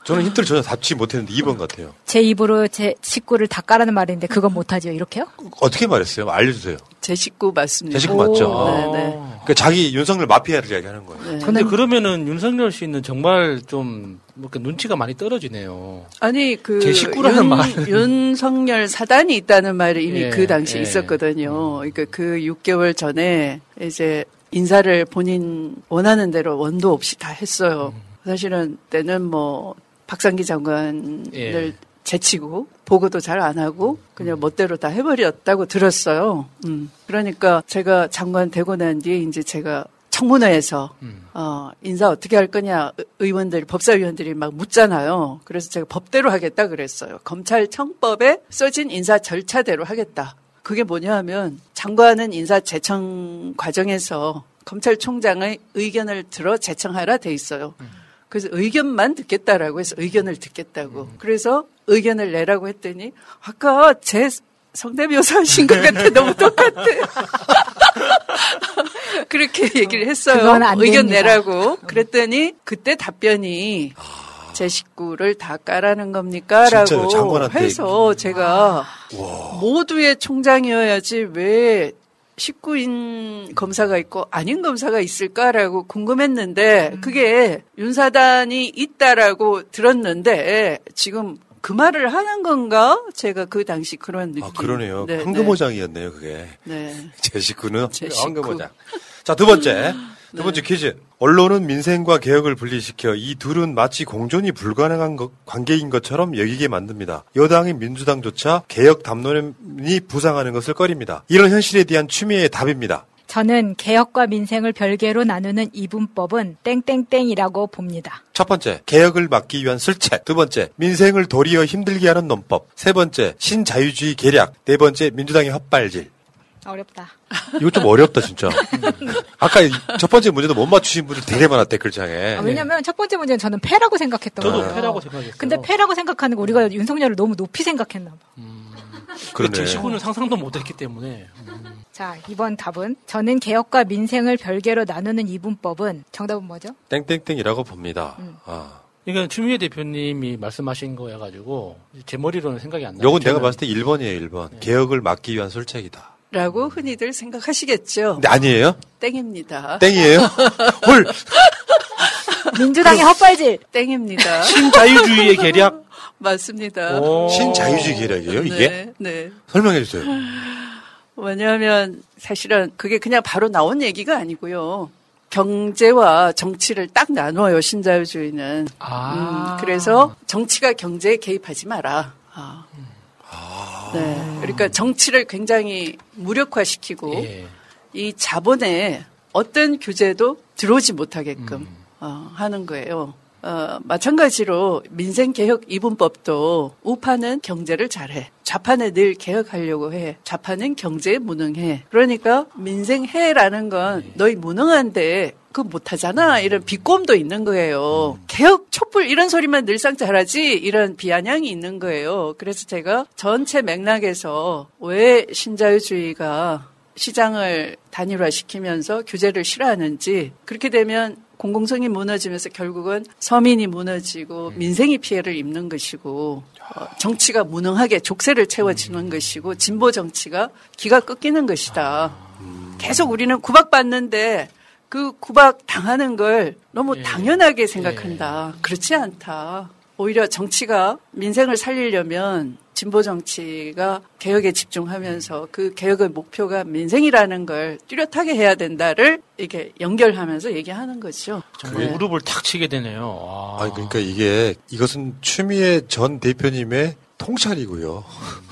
저는 힌트를 전혀 답지 못했는데 2번 같아요. 제 입으로 제 식구를 다 까라는 말인데 그건 못하죠. 이렇게요? 어떻게 말했어요? 알려주세요. 제 식구 맞습니다. 제 식구 맞죠? 네, 네. 그러니까 자기 윤석열 마피아를 이야기하는 거예요. 근데 그러면은 윤석열 씨는 정말 좀 뭔가 눈치가 많이 떨어지네요. 아니 그제 식구라는 윤, 말은- 윤석열 사단이 있다는 말이 이미 예, 그 당시 에 예. 있었거든요. 그러니까 그 6개월 전에 이제 인사를 본인 원하는 대로 원도 없이 다 했어요. 사실은 때는 뭐 박상기 장관을 예. 제치고 보고도 잘 안 하고 그냥 멋대로 다 해버렸다고 들었어요. 음. 그러니까 제가 장관 되고 난 뒤에 이제 제가 청문회에서 어, 인사 어떻게 할 거냐 의- 의원들 법사위원들이 막 묻잖아요. 그래서 제가 법대로 하겠다 그랬어요. 검찰청법에 써진 인사 절차대로 하겠다. 그게 뭐냐 하면 장관은 인사 제청 과정에서 검찰총장의 의견을 들어 제청하라 돼 있어요. 그래서 의견만 듣겠다라고 해서 의견을 듣겠다고. 그래서 의견을 내라고 했더니 아까 제 성대묘사 하신 것 같아. 너무 똑같아. 그렇게 얘기를 했어요. 의견 됩니다. 내라고. 그랬더니 그때 답변이 제 식구를 다 까라는 겁니까? 진짜요? 라고 해서 제가 모두의 총장이어야지 왜 식구인 검사가 있고 아닌 검사가 있을까라고 궁금했는데 그게 윤사단이 있다라고 들었는데 지금 그 말을 하는 건가? 제가 그 당시 그런 느낌. 아, 그러네요. 네, 황금호장이었네요, 그게. 네. 제 식구는 제 식구. 황금호장. 자, 두 번째. 두 네. 번째 퀴즈. 언론은 민생과 개혁을 분리시켜 이 둘은 마치 공존이 불가능한 것- 관계인 것처럼 여기게 만듭니다. 여당인 민주당조차 개혁 담론이 부상하는 것을 꺼립니다. 이런 현실에 대한 추미애의 답입니다. 저는 개혁과 민생을 별개로 나누는 이분법은 땡땡땡이라고 봅니다. 첫 번째, 개혁을 막기 위한 슬책. 두 번째, 민생을 도리어 힘들게 하는 논법. 세 번째, 신자유주의 계략. 네 번째, 민주당의 헛발질. 어렵다. 이거 좀 어렵다, 진짜. 아까 이- 첫 번째 문제도 못 맞추신 분들 되게 많아, 댓글창에. 아, 왜냐면 첫 번째 문제는 저는 패라고 생각했던 저도 거예요. 패라고 생각했어요. 근데 패라고 생각하는 거 우리가 윤석열을 너무 높이 생각했나 봐. 그러네. 제 식구는 상상도 못했기 때문에 자, 이번 답은 저는 개혁과 민생을 별개로 나누는 이분법은 정답은 뭐죠? 땡땡땡이라고 봅니다. 음. 아. 이건 추미애 대표님이 말씀하신 거여 가지고 제 머리로는 생각이 안 나요. 요건 내가 봤을 때 1번이에요, 1번. 개혁을 막기 위한 술책이다. 라고 흔히들 생각하시겠죠. 근데 아니에요? 땡입니다. 땡이에요? 헐! 민주당의 헛발질. 땡입니다. 신자유주의의 계략. 맞습니다. 신자유주의 계략이에요, 이게? 네, 네. 설명해 주세요. 왜냐하면 사실은 그게 그냥 바로 나온 얘기가 아니고요. 경제와 정치를 딱 나눠요, 신자유주의는. 음, 그래서 정치가 경제에 개입하지 마라. 아. 네. 그러니까 정치를 굉장히 무력화시키고 예. 이 자본에 어떤 규제도 들어오지 못하게끔 어, 하는 거예요. 어, 마찬가지로 민생개혁 이분법도 우파는 경제를 잘해. 좌파는 늘 개혁하려고 해. 좌파는 경제에 무능해. 그러니까 민생해라는 건 너희 무능한데 그거 못하잖아. 이런 비꼼도 있는 거예요. 개혁, 촛불 이런 소리만 늘상 잘하지 이런 비아냥이 있는 거예요. 그래서 제가 전체 맥락에서 왜 신자유주의가 시장을 단일화시키면서 규제를 싫어하는지 그렇게 되면 공공성이 무너지면서 결국은 서민이 무너지고 민생이 피해를 입는 것이고 어, 정치가 무능하게 족쇄를 채워지는 것이고 진보 정치가 기가 꺾이는 것이다. 계속 우리는 구박받는데 그 구박 당하는 걸 너무 당연하게 생각한다. 그렇지 않다. 오히려 정치가 민생을 살리려면 진보 정치가 개혁에 집중하면서 그 개혁의 목표가 민생이라는 걸 뚜렷하게 해야 된다를 이렇게 연결하면서 얘기하는 거죠. 정말 무릎을 탁 치게 되네요. 아, 그러니까 이게 이것은 추미애 전 대표님의 통찰이고요.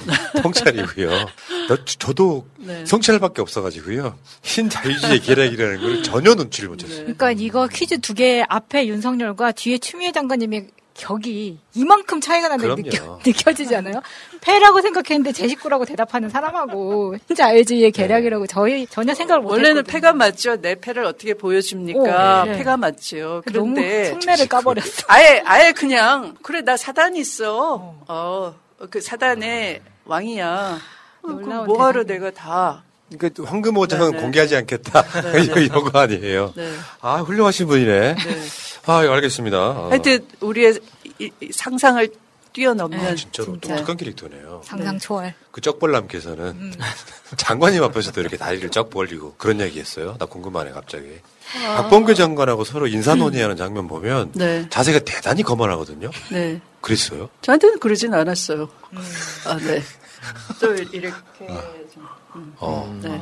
통찰이고요. 나- 저도 네. 성찰밖에 없어가지고요. 신자유주의 계략이라는 걸 전혀 눈치를 못 챘어요. 그러니까 이거 퀴즈 두 개 앞에 윤석열과 뒤에 추미애 장관님의 격이 이만큼 차이가 나는 게. 느껴, 느껴지지 않아요? 패라고 생각했는데 제 식구라고 대답하는 사람하고 진짜 알지의 계략이라고 저희 전혀 생각을 못 원래는 했거든요. 패가 맞죠. 내 패를 어떻게 보여줍니까? 오, 네. 패가 맞죠. 너무 그런데 속내를 까버렸어. 아예 아예 그냥 그래 나 사단 있어. 어 그 사단의 왕이야. 어, 그럼 뭐하러 내가 다. 그러니까 황금호장은 네, 네. 공개하지 않겠다. 네, 네. 이거 거 아니에요. 네. 아, 훌륭하신 분이네. 아, 예, 알겠습니다. 어. 하여튼 우리의 상상을 뛰어넘는 진짜로 독특한 캐릭터네요. 상상 초월. 그 쩍벌남께서는 음. 장관님 앞에서도 이렇게 다리를 쩍 벌리고 그런 얘기 했어요. 나 궁금하네, 갑자기. 아. 박범계 장관하고 서로 인사 논의하는 장면 보면 네. 자세가 대단히 거만하거든요. 네. 그랬어요? 저한테는 그러진 않았어요. 아, 네. 또 이렇게 좀, 음, 어. 네.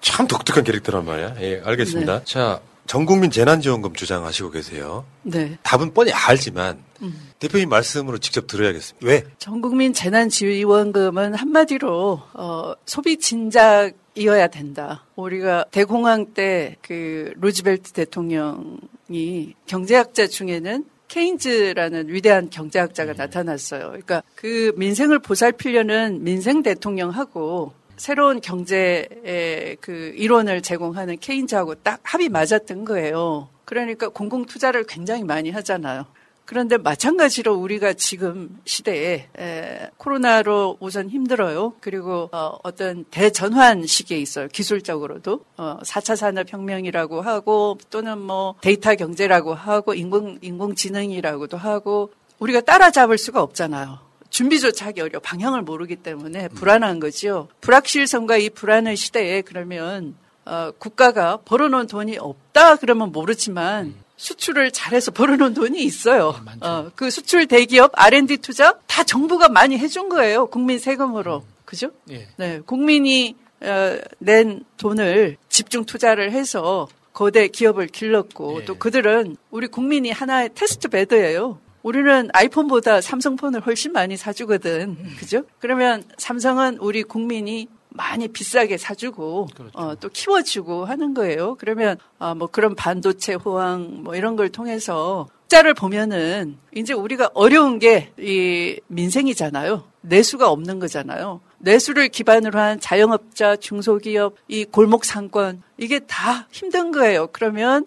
참 독특한 캐릭터란 말이야. 예, 알겠습니다. 자, 전국민 재난지원금 주장하시고 계세요. 네. 답은 뻔히 알지만 음. 대표님 말씀으로 직접 들어야겠습니다. 왜? 전국민 재난지원금은 한마디로 어, 소비 진작 이어야 된다. 우리가 대공황 때그 루즈벨트 대통령이 경제학자 중에는 케인즈라는 위대한 경제학자가 나타났어요. 그러니까 그 민생을 보살피려는 민생 대통령하고 새로운 경제의 그 이론을 제공하는 케인즈하고 딱 합이 맞았던 거예요. 그러니까 공공 투자를 굉장히 많이 하잖아요. 그런데 마찬가지로 우리가 지금 시대에 에, 코로나로 우선 힘들어요. 그리고 어, 어떤 대전환 시기에 있어요. 기술적으로도 어, 4차 산업혁명이라고 하고 또는 뭐 데이터 경제라고 하고 인공 인공지능이라고도 하고 우리가 따라잡을 수가 없잖아요. 준비조차 하기 어려워. 방향을 모르기 때문에 불안한 거죠. 불확실성과 이 불안의 시대에 그러면 어, 국가가 벌어놓은 돈이 없다 그러면 모르지만 수출을 잘해서 벌어놓은 돈이 있어요. 어, 그 수출 대기업 R&D 투자 다 정부가 많이 해준 거예요. 국민 세금으로. 그죠? 예. 네, 국민이 어, 낸 돈을 집중 투자를 해서 거대 기업을 길렀고 또 그들은 우리 국민이 하나의 테스트 베드예요. 우리는 아이폰보다 삼성폰을 훨씬 많이 사주거든. 그죠? 그러면 삼성은 우리 국민이 많이 비싸게 사주고 어, 또 키워주고 하는 거예요. 그러면 어, 뭐 그런 반도체 호황 뭐 이런 걸 통해서 숫자를 보면은 이제 우리가 어려운 게 이 민생이잖아요. 내수가 없는 거잖아요. 내수를 기반으로 한 자영업자, 중소기업, 이 골목 상권 이게 다 힘든 거예요. 그러면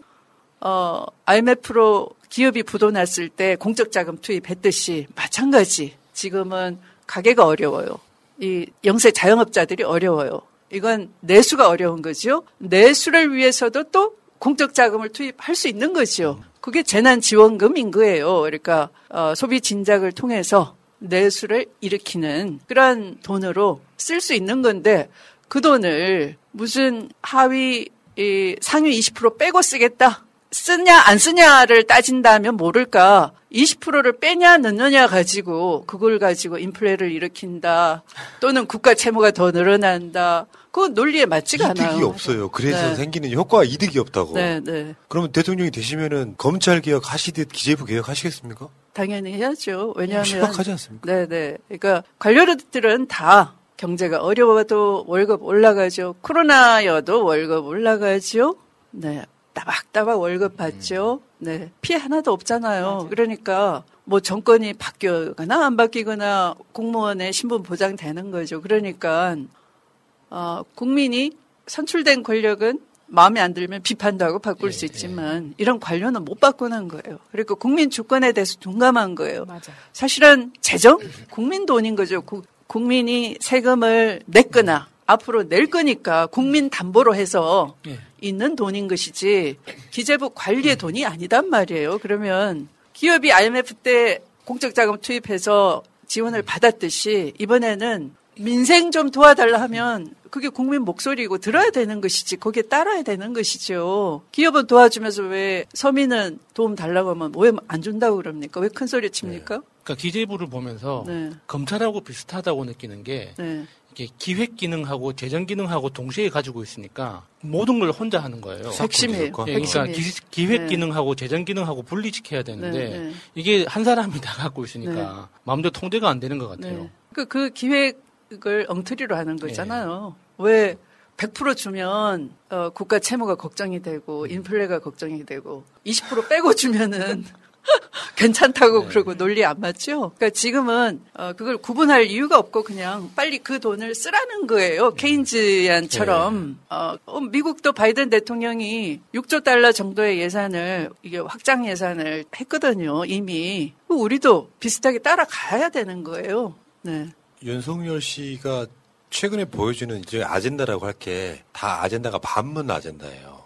어 IMF로 기업이 부도났을 때 공적 자금 투입했듯이 마찬가지. 지금은 가게가 어려워요. 이 영세 자영업자들이 어려워요. 이건 내수가 어려운 거죠. 내수를 위해서도 또 공적 자금을 투입할 수 있는 거죠. 그게 재난지원금인 거예요. 그러니까 어, 소비 진작을 통해서 내수를 일으키는 그런 돈으로 쓸 수 있는 건데 그 돈을 무슨 하위 이 상위 20% 빼고 쓰겠다. 쓰냐 안 쓰냐를 따진다면 모를까 20%를 빼냐 넣느냐 가지고 그걸 가지고 인플레를 일으킨다 또는 국가 채무가 더 늘어난다 그 논리에 맞지가 이득이 않아요. 없어요. 그래서 네. 생기는 효과가 이득이 없다고. 네, 네. 그러면 대통령이 되시면은 검찰 개혁 하시듯 기재부 개혁 하시겠습니까? 당연히 해야죠. 왜냐하면 심각하지 않습니까? 네, 네. 그러니까 관료들은 다 경제가 어려워도 월급 올라가죠. 코로나여도 월급 올라가죠. 네. 따박따박 월급 받죠. 네. 피해 하나도 없잖아요. 그러니까 뭐 정권이 바뀌거나 안 바뀌거나 공무원의 신분 보장되는 거죠. 그러니까 어, 국민이 선출된 권력은 마음에 안 들면 비판도 하고 바꿀 수 있지만 이런 관료는 못 바꾸는 거예요. 그리고 국민 주권에 대해서 둔감한 거예요. 사실은 재정 국민 돈인 거죠. 구- 국민이 세금을 냈거나 앞으로 낼 거니까 국민 담보로 해서 있는 돈인 것이지 기재부 관리의 돈이 아니단 말이에요. 그러면 기업이 IMF 때 공적 자금 투입해서 지원을 받았듯이 이번에는 민생 좀 도와달라 하면 그게 국민 목소리고 들어야 되는 것이지 거기에 따라야 되는 것이죠. 기업은 도와주면서 왜 서민은 도움 달라고 하면 왜 안 준다고 그럽니까? 왜 큰 소리 칩니까? 그러니까 기재부를 보면서 네. 검찰하고 비슷하다고 느끼는 게 네. 이게 기획 기능하고 재정 기능하고 동시에 가지고 있으니까 모든 걸 혼자 하는 거예요. 핵심이에요. 예, 그러니까. 기, 기획 네. 기능하고 재정 기능하고 분리시켜야 되는데 네, 네. 이게 한 사람이 다 갖고 있으니까 네. 마음대로 통제가 안 되는 것 같아요. 네. 그, 그 기획을 엉터리로 하는 거잖아요. 왜 100% 주면 어, 국가 채무가 걱정이 되고 인플레가 걱정이 되고 20% 빼고 주면은 괜찮다고 그러고 논리 안 맞죠? 그러니까 지금은 어, 그걸 구분할 이유가 없고 그냥 빨리 그 돈을 쓰라는 거예요. 케인즈안처럼 어, 어, 미국도 바이든 대통령이 6조 달러 정도의 예산을 이게 확장 예산을 했거든요. 이미 우리도 비슷하게 따라가야 되는 거예요. 네. 윤석열 씨가 최근에 보여주는 이제 아젠다라고 할 게 다 아젠다가 반문 아젠다예요.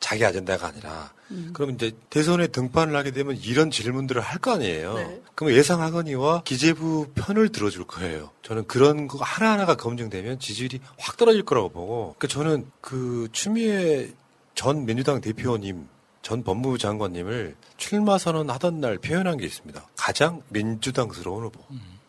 자기 아젠다가 아니라. 음. 그럼 이제 대선에 등판을 하게 되면 이런 질문들을 할 거 아니에요. 네. 그럼 예상하거니와 기재부 편을 들어줄 거예요. 저는 그런 거 하나하나가 검증되면 지지율이 확 떨어질 거라고 보고. 그 저는 그 추미애 전 민주당 대표님 전 법무부 장관님을 출마 선언하던 날 표현한 게 있습니다. 가장 민주당스러운 후보.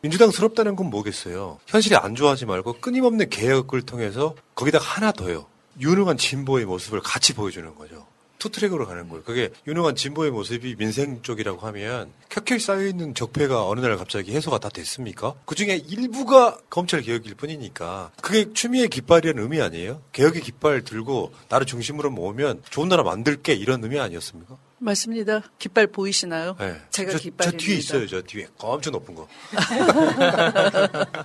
민주당스럽다는 건 뭐겠어요? 현실이 안 좋아하지 말고 끊임없는 개혁을 통해서 거기다가 하나 더요. 유능한 진보의 모습을 같이 보여주는 거죠. 투트랙으로 가는 거예요. 그게 유능한 진보의 모습이 민생 쪽이라고 하면 켜켜이 쌓여있는 적폐가 어느 날 갑자기 해소가 다 됐습니까? 그 중에 일부가 검찰 개혁일 뿐이니까 그게 추미애 깃발이라는 의미 아니에요? 개혁의 깃발 들고 나를 중심으로 모으면 좋은 나라 만들게 이런 의미 아니었습니까? 맞습니다. 깃발 보이시나요? 네. 제가 저, 깃발입니다. 저 뒤에 있어요, 저 뒤에. 엄청 높은 거.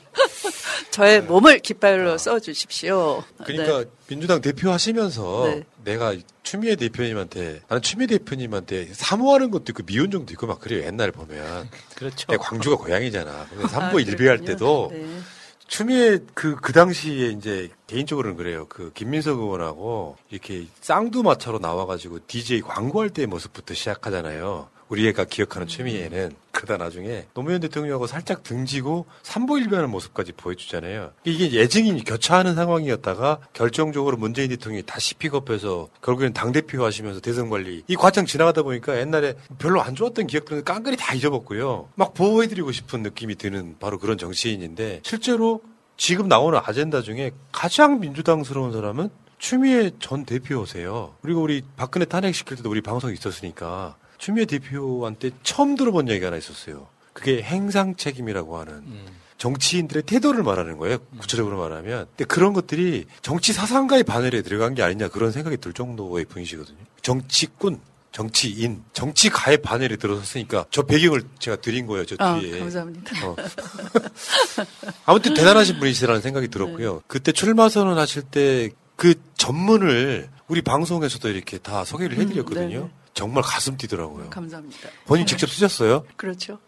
저의 몸을 깃발로 써 주십시오. 그러니까 민주당 대표 하시면서 네. 내가 추미애 대표님한테 나는 추미애 대표님한테 사모하는 것도 있고 미운정도 있고 막 그래요 옛날에 보면 그렇죠. 내 광주가 고향이잖아 아, 삼보 일배할 그렇군요. 때도 네. 추미애 그, 그 당시에 이제 개인적으로는 그래요. 그 김민석 의원하고 이렇게 쌍두마차로 나와가지고 DJ 광고할 때의 모습부터 시작하잖아요. 우리가 기억하는 추미애는 그러다 나중에 노무현 대통령하고 살짝 등지고 삼보일변하는 모습까지 보여주잖아요. 이게 예증이 교차하는 상황이었다가 결정적으로 문재인 대통령이 다시 픽업해서 결국에는 당대표 하시면서 대선 관리 이 과정 지나가다 보니까 옛날에 별로 안 좋았던 기억들은 깡그리 다 잊어먹고요. 막 보호해드리고 싶은 느낌이 드는 바로 그런 정치인인데 실제로 지금 나오는 아젠다 중에 가장 민주당스러운 사람은 추미애 전 대표세요. 그리고 우리 박근혜 탄핵시킬 때도 우리 방송에 있었으니까 추미애 대표한테 처음 들어본 얘기가 하나 있었어요. 그게 행상 책임이라고 하는 정치인들의 태도를 말하는 거예요. 구체적으로 말하면. 근데 그런 것들이 정치 사상가의 반열에 들어간 게 아니냐 그런 생각이 들 정도의 분이시거든요. 정치꾼, 정치인, 정치가의 반열에 들어섰으니까 저 배경을 제가 드린 거예요. 저 아, 뒤에. 감사합니다. 어. 아무튼 대단하신 분이시라는 생각이 들었고요. 그때 출마 선언 하실 때 그 전문을 우리 방송에서도 이렇게 다 소개를 해드렸거든요. 음, 네. 정말 가슴 뛰더라고요. 감사합니다. 본인 직접 쓰셨어요? 그렇죠.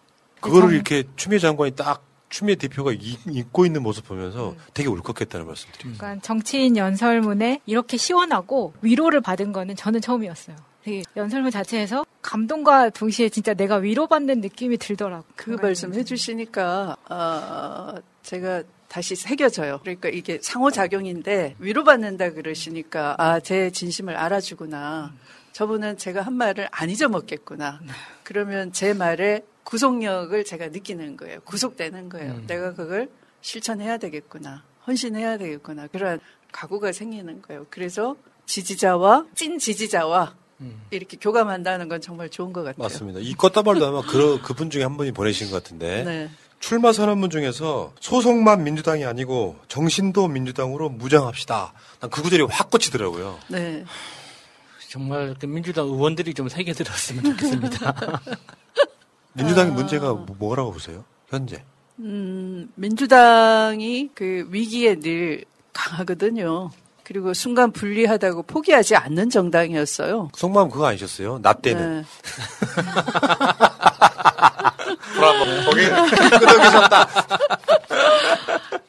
그거를 네. 이렇게 추미애 장관이 딱 추미애 대표가 이- 입고 있는 모습 보면서 되게 울컥했다는 말씀 드립니다. 그러니까 정치인 연설문에 이렇게 시원하고 위로를 받은 거는 저는 처음이었어요. 되게 연설문 자체에서 감동과 동시에 진짜 내가 위로받는 느낌이 들더라고요. 그 말씀 해주시니까 어, 제가 다시 새겨져요. 그러니까 이게 상호작용인데 위로받는다 그러시니까 아 제 진심을 알아주구나. 저분은 제가 한 말을 안 잊어먹겠구나. 그러면 제 말에 구속력을 제가 느끼는 거예요. 구속되는 거예요. 내가 그걸 실천해야 되겠구나. 헌신해야 되겠구나. 그런 각오가 생기는 거예요. 그래서 지지자와 찐 지지자와 이렇게 교감한다는 건 정말 좋은 것 같아요. 맞습니다. 이 껐다발도 아마 그, 그분 중에 한 분이 보내신 것 같은데. 네. 출마 선언문 중에서 소속만 민주당이 아니고 정신도 민주당으로 무장합시다. 난 그 구절이 확 꽂히더라고요. 네. 정말 그 민주당 의원들이 좀 새겨 들었으면 좋겠습니다. 민주당의 문제가 뭐- 뭐라고 보세요? 현재. 음, 민주당이 그 위기에 늘 강하거든요. 그리고 순간 불리하다고 포기하지 않는 정당이었어요. 속마음 그거 아니셨어요? 나 때는. 네. 브라보. 거기 끄덕이셨다.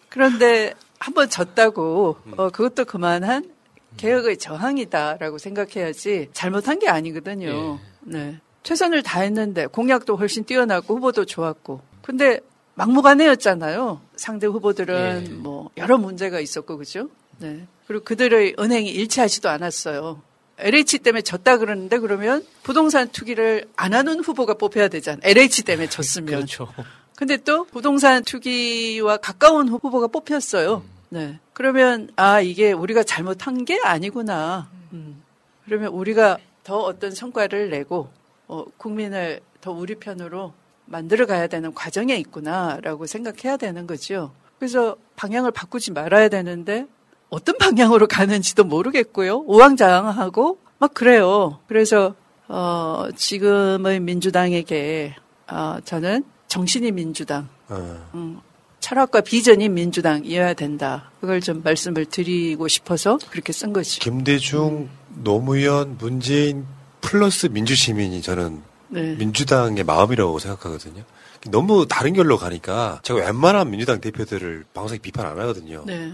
그런데 한번 졌다고 어, 그것도 그만한 개혁의 저항이다라고 생각해야지 잘못한 게 아니거든요. 네. 최선을 다했는데 공약도 훨씬 뛰어나고 후보도 좋았고. 근데 막무가내였잖아요. 상대 후보들은 뭐 여러 문제가 있었고 그죠? 네. 그리고 그들의 은행이 일치하지도 않았어요. LH 때문에 졌다 그러는데 그러면 부동산 투기를 안 하는 후보가 뽑혀야 되잖아요. LH 때문에 졌으면. 그렇죠. 근데 또 부동산 투기와 가까운 후보가 뽑혔어요. 네. 그러면 아 이게 우리가 잘못한 게 아니구나. 음. 그러면 우리가 더 어떤 성과를 내고 어, 국민을 더 우리 편으로 만들어 가야 되는 과정에 있구나라고 생각해야 되는 거죠. 그래서 방향을 바꾸지 말아야 되는데 어떤 방향으로 가는지도 모르겠고요. 우왕좌왕하고 막 그래요. 그래서 어, 지금의 민주당에게 어, 저는 정신이 민주당, 어. 음, 철학과 비전이 민주당이어야 된다. 그걸 좀 말씀을 드리고 싶어서 그렇게 쓴 거죠. 김대중, 노무현, 문재인 플러스 민주시민이 저는 네. 민주당의 마음이라고 생각하거든요. 너무 다른 결로 가니까 제가 웬만한 민주당 대표들을 방송에 비판 안 하거든요. 네.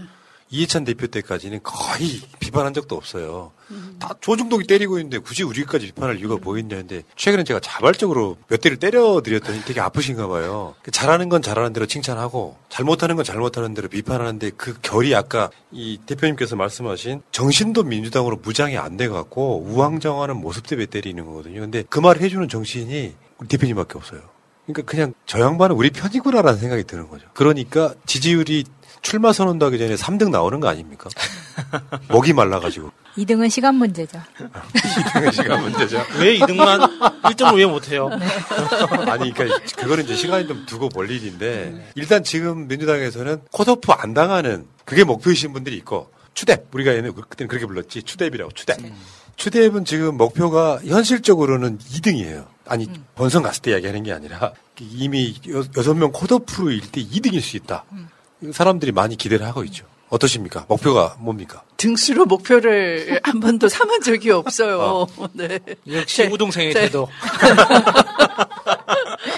이해찬 대표 때까지는 거의 비판한 적도 없어요. 다 조중동이 때리고 있는데 굳이 우리까지 비판할 이유가 뭐겠냐 했는데 최근에 제가 자발적으로 몇 대를 때려드렸더니 되게 아프신가 봐요. 잘하는 건 잘하는 대로 칭찬하고 잘못하는 건 잘못하는 대로 비판하는데 그 결이 아까 이 대표님께서 말씀하신 정신도 민주당으로 무장이 안 돼갖고 우왕좌왕하는 모습 때문에 때리는 거거든요. 근데 그 말을 해주는 정치인이 우리 대표님밖에 없어요. 그러니까 그냥 저 양반은 우리 편이구나라는 생각이 드는 거죠. 그러니까 지지율이 출마 선언도 하기 전에 3등 나오는 거 아닙니까? 목이 말라가지고. 2등은 시간 문제죠. 2등은 시간 문제죠. 왜 2등만 1등을 왜 못해요? 아니, 그러니까 그거는 이제 시간이 좀 두고 볼 일인데 일단 지금 민주당에서는 컷오프 안 당하는 그게 목표이신 분들이 있고 추대 우리가 얘는 그때는 그렇게 불렀지 추대비라고 추대. 추대입은 지금 목표가 현실적으로는 2등이에요. 아니 본선 갔을 때 이야기하는 게 아니라 이미 여, 여섯 명 컷오프일 때 2등일 수 있다. 사람들이 많이 기대를 하고 있죠. 어떠십니까? 목표가 뭡니까? 등수로 목표를 한 번도 삼은 적이 없어요. 어. 네. 역시 제- 우동생의 제- 태도.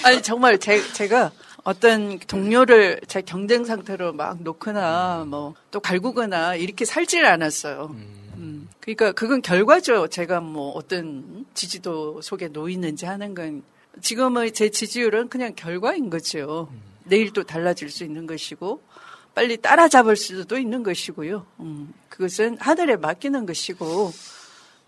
아니 정말 제, 제가 어떤 동료를 제 경쟁 상태로 막 놓거나 뭐 또 갈구거나 이렇게 살질 않았어요. 음, 그러니까 그건 결과죠. 제가 뭐 어떤 지지도 속에 놓이는지 하는 건 지금의 제 지지율은 그냥 결과인 거죠. 내일 또 달라질 수 있는 것이고 빨리 따라잡을 수도 있는 것이고요. 음, 그것은 하늘에 맡기는 것이고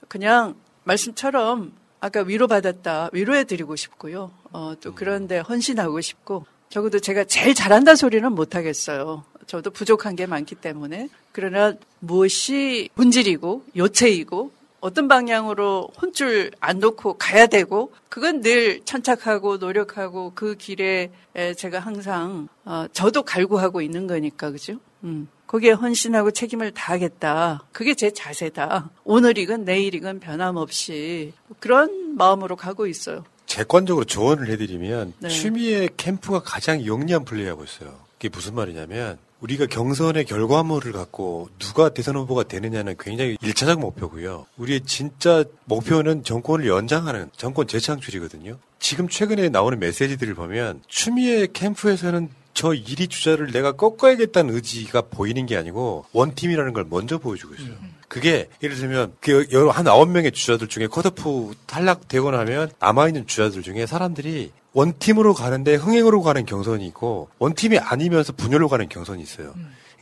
그냥 말씀처럼 아까 위로받았다 위로해드리고 싶고요. 어, 또 그런데 헌신하고 싶고 적어도 제가 제일 잘한다 소리는 못하겠어요. 저도 부족한 게 많기 때문에 그러나 무엇이 본질이고 요체이고 어떤 방향으로 혼줄 안 놓고 가야 되고 그건 늘 천착하고 노력하고 그 길에 제가 항상 어, 저도 갈구하고 있는 거니까 그죠? 음. 거기에 헌신하고 책임을 다하겠다. 그게 제 자세다. 오늘이건 내일이건 변함없이 그런 마음으로 가고 있어요. 객관적으로 조언을 해드리면 네. 취미의 캠프가 가장 영리한 플레이하고 있어요. 그게 무슨 말이냐면 우리가 경선의 결과물을 갖고 누가 대선 후보가 되느냐는 굉장히 일차적 목표고요. 우리의 진짜 목표는 정권을 연장하는 정권 재창출이거든요. 지금 최근에 나오는 메시지들을 보면 추미애 캠프에서는 저 1위 주자를 내가 꺾어야겠다는 의지가 보이는 게 아니고 원팀이라는 걸 먼저 보여주고 있어요. 그게 예를 들면 그 여러 한 아홉 명의 주자들 중에 컷오프 탈락되고 나면 남아있는 주자들 중에 사람들이 원팀으로 가는데 흥행으로 가는 경선이 있고 원팀이 아니면서 분열로 가는 경선이 있어요.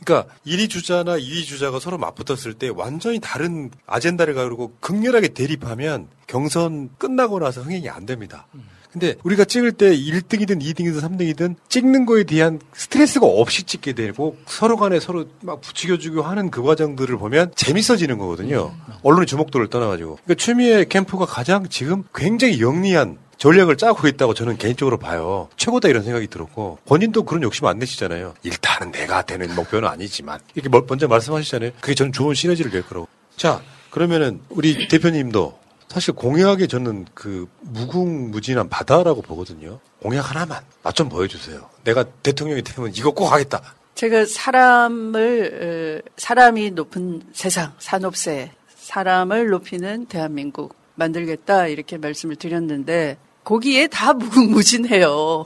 그러니까 1위 주자나 2위 주자가 서로 맞붙었을 때 완전히 다른 아젠다를 가지고 극렬하게 대립하면 경선 끝나고 나서 흥행이 안 됩니다. 근데 우리가 찍을 때 1등이든 2등이든 3등이든 찍는 거에 대한 스트레스가 없이 찍게 되고 서로 간에 서로 막 부추겨주고 하는 그 과정들을 보면 재밌어지는 거거든요. 언론의 주목도를 떠나가지고. 그러니까 추미애 캠프가 가장 지금 굉장히 영리한 전략을 짜고 있다고 저는 개인적으로 봐요. 최고다 이런 생각이 들었고 본인도 그런 욕심 안 내시잖아요. 일단은 내가 되는 목표는 아니지만 이렇게 멀- 먼저 말씀하시잖아요. 그게 저는 좋은 시너지를 낼 거라고. 자 그러면은 우리 대표님도 사실 공약에 저는 그 무궁무진한 바다라고 보거든요. 공약 하나만 맛 좀 보여주세요. 내가 대통령이 되면 이거 꼭 하겠다. 제가 사람을 어, 사람이 높은 세상 산업세 사람을 높이는 대한민국 만들겠다 이렇게 말씀을 드렸는데 거기에 다 무궁무진해요.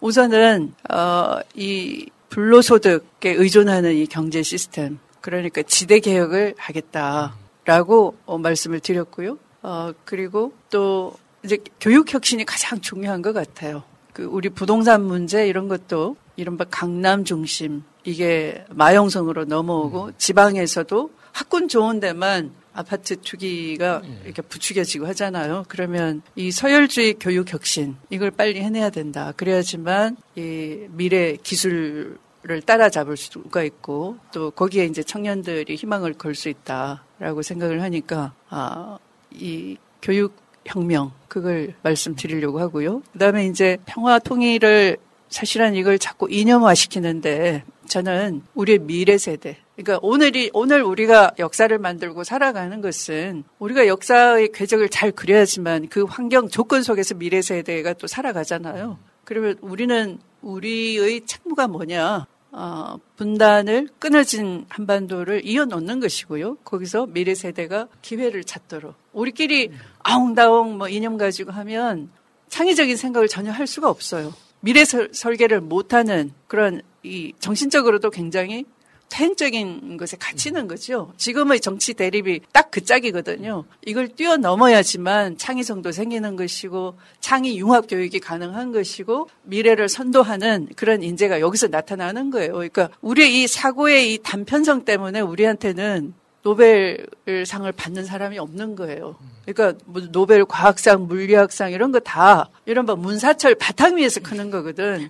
우선은 어, 이 불로소득에 의존하는 이 경제 시스템 그러니까 지대 개혁을 하겠다라고 어, 말씀을 드렸고요. 어, 그리고 또 이제 교육 혁신이 가장 중요한 것 같아요. 그 우리 부동산 문제 이런 것도 이른바 강남 중심 이게 마용성으로 넘어오고 지방에서도 학군 좋은 데만 아파트 투기가 이렇게 부추겨지고 하잖아요. 그러면 이 서열주의 교육 혁신 이걸 빨리 해내야 된다. 그래야지만 이 미래 기술을 따라잡을 수가 있고 또 거기에 이제 청년들이 희망을 걸 수 있다라고 생각을 하니까 아, 이 교육 혁명 그걸 말씀드리려고 하고요. 그다음에 이제 평화 통일을 사실은 이걸 자꾸 이념화 시키는데 저는 우리의 미래 세대 그러니까 오늘이 오늘 우리가 역사를 만들고 살아가는 것은 우리가 역사의 궤적을 잘 그려야지만 그 환경 조건 속에서 미래 세대가 또 살아가잖아요. 그러면 우리는 우리의 책무가 뭐냐? 어, 분단을 끊어진 한반도를 이어놓는 것이고요. 거기서 미래 세대가 기회를 찾도록 우리끼리 아웅다웅 뭐 이념 가지고 하면 창의적인 생각을 전혀 할 수가 없어요. 미래 설, 설계를 못하는 그런 이 정신적으로도 굉장히 퇴행적인 것에 갇히는 거죠. 지금의 정치 대립이 딱 그 짝이거든요. 이걸 뛰어넘어야지만 창의성도 생기는 것이고 창의 융합 교육이 가능한 것이고 미래를 선도하는 그런 인재가 여기서 나타나는 거예요. 그러니까 우리의 이 사고의 이 단편성 때문에 우리한테는 노벨상을 받는 사람이 없는 거예요. 그러니까 뭐 노벨 과학상, 물리학상 이런 거 다 이런 뭐 문사철 바탕 위에서 크는 거거든.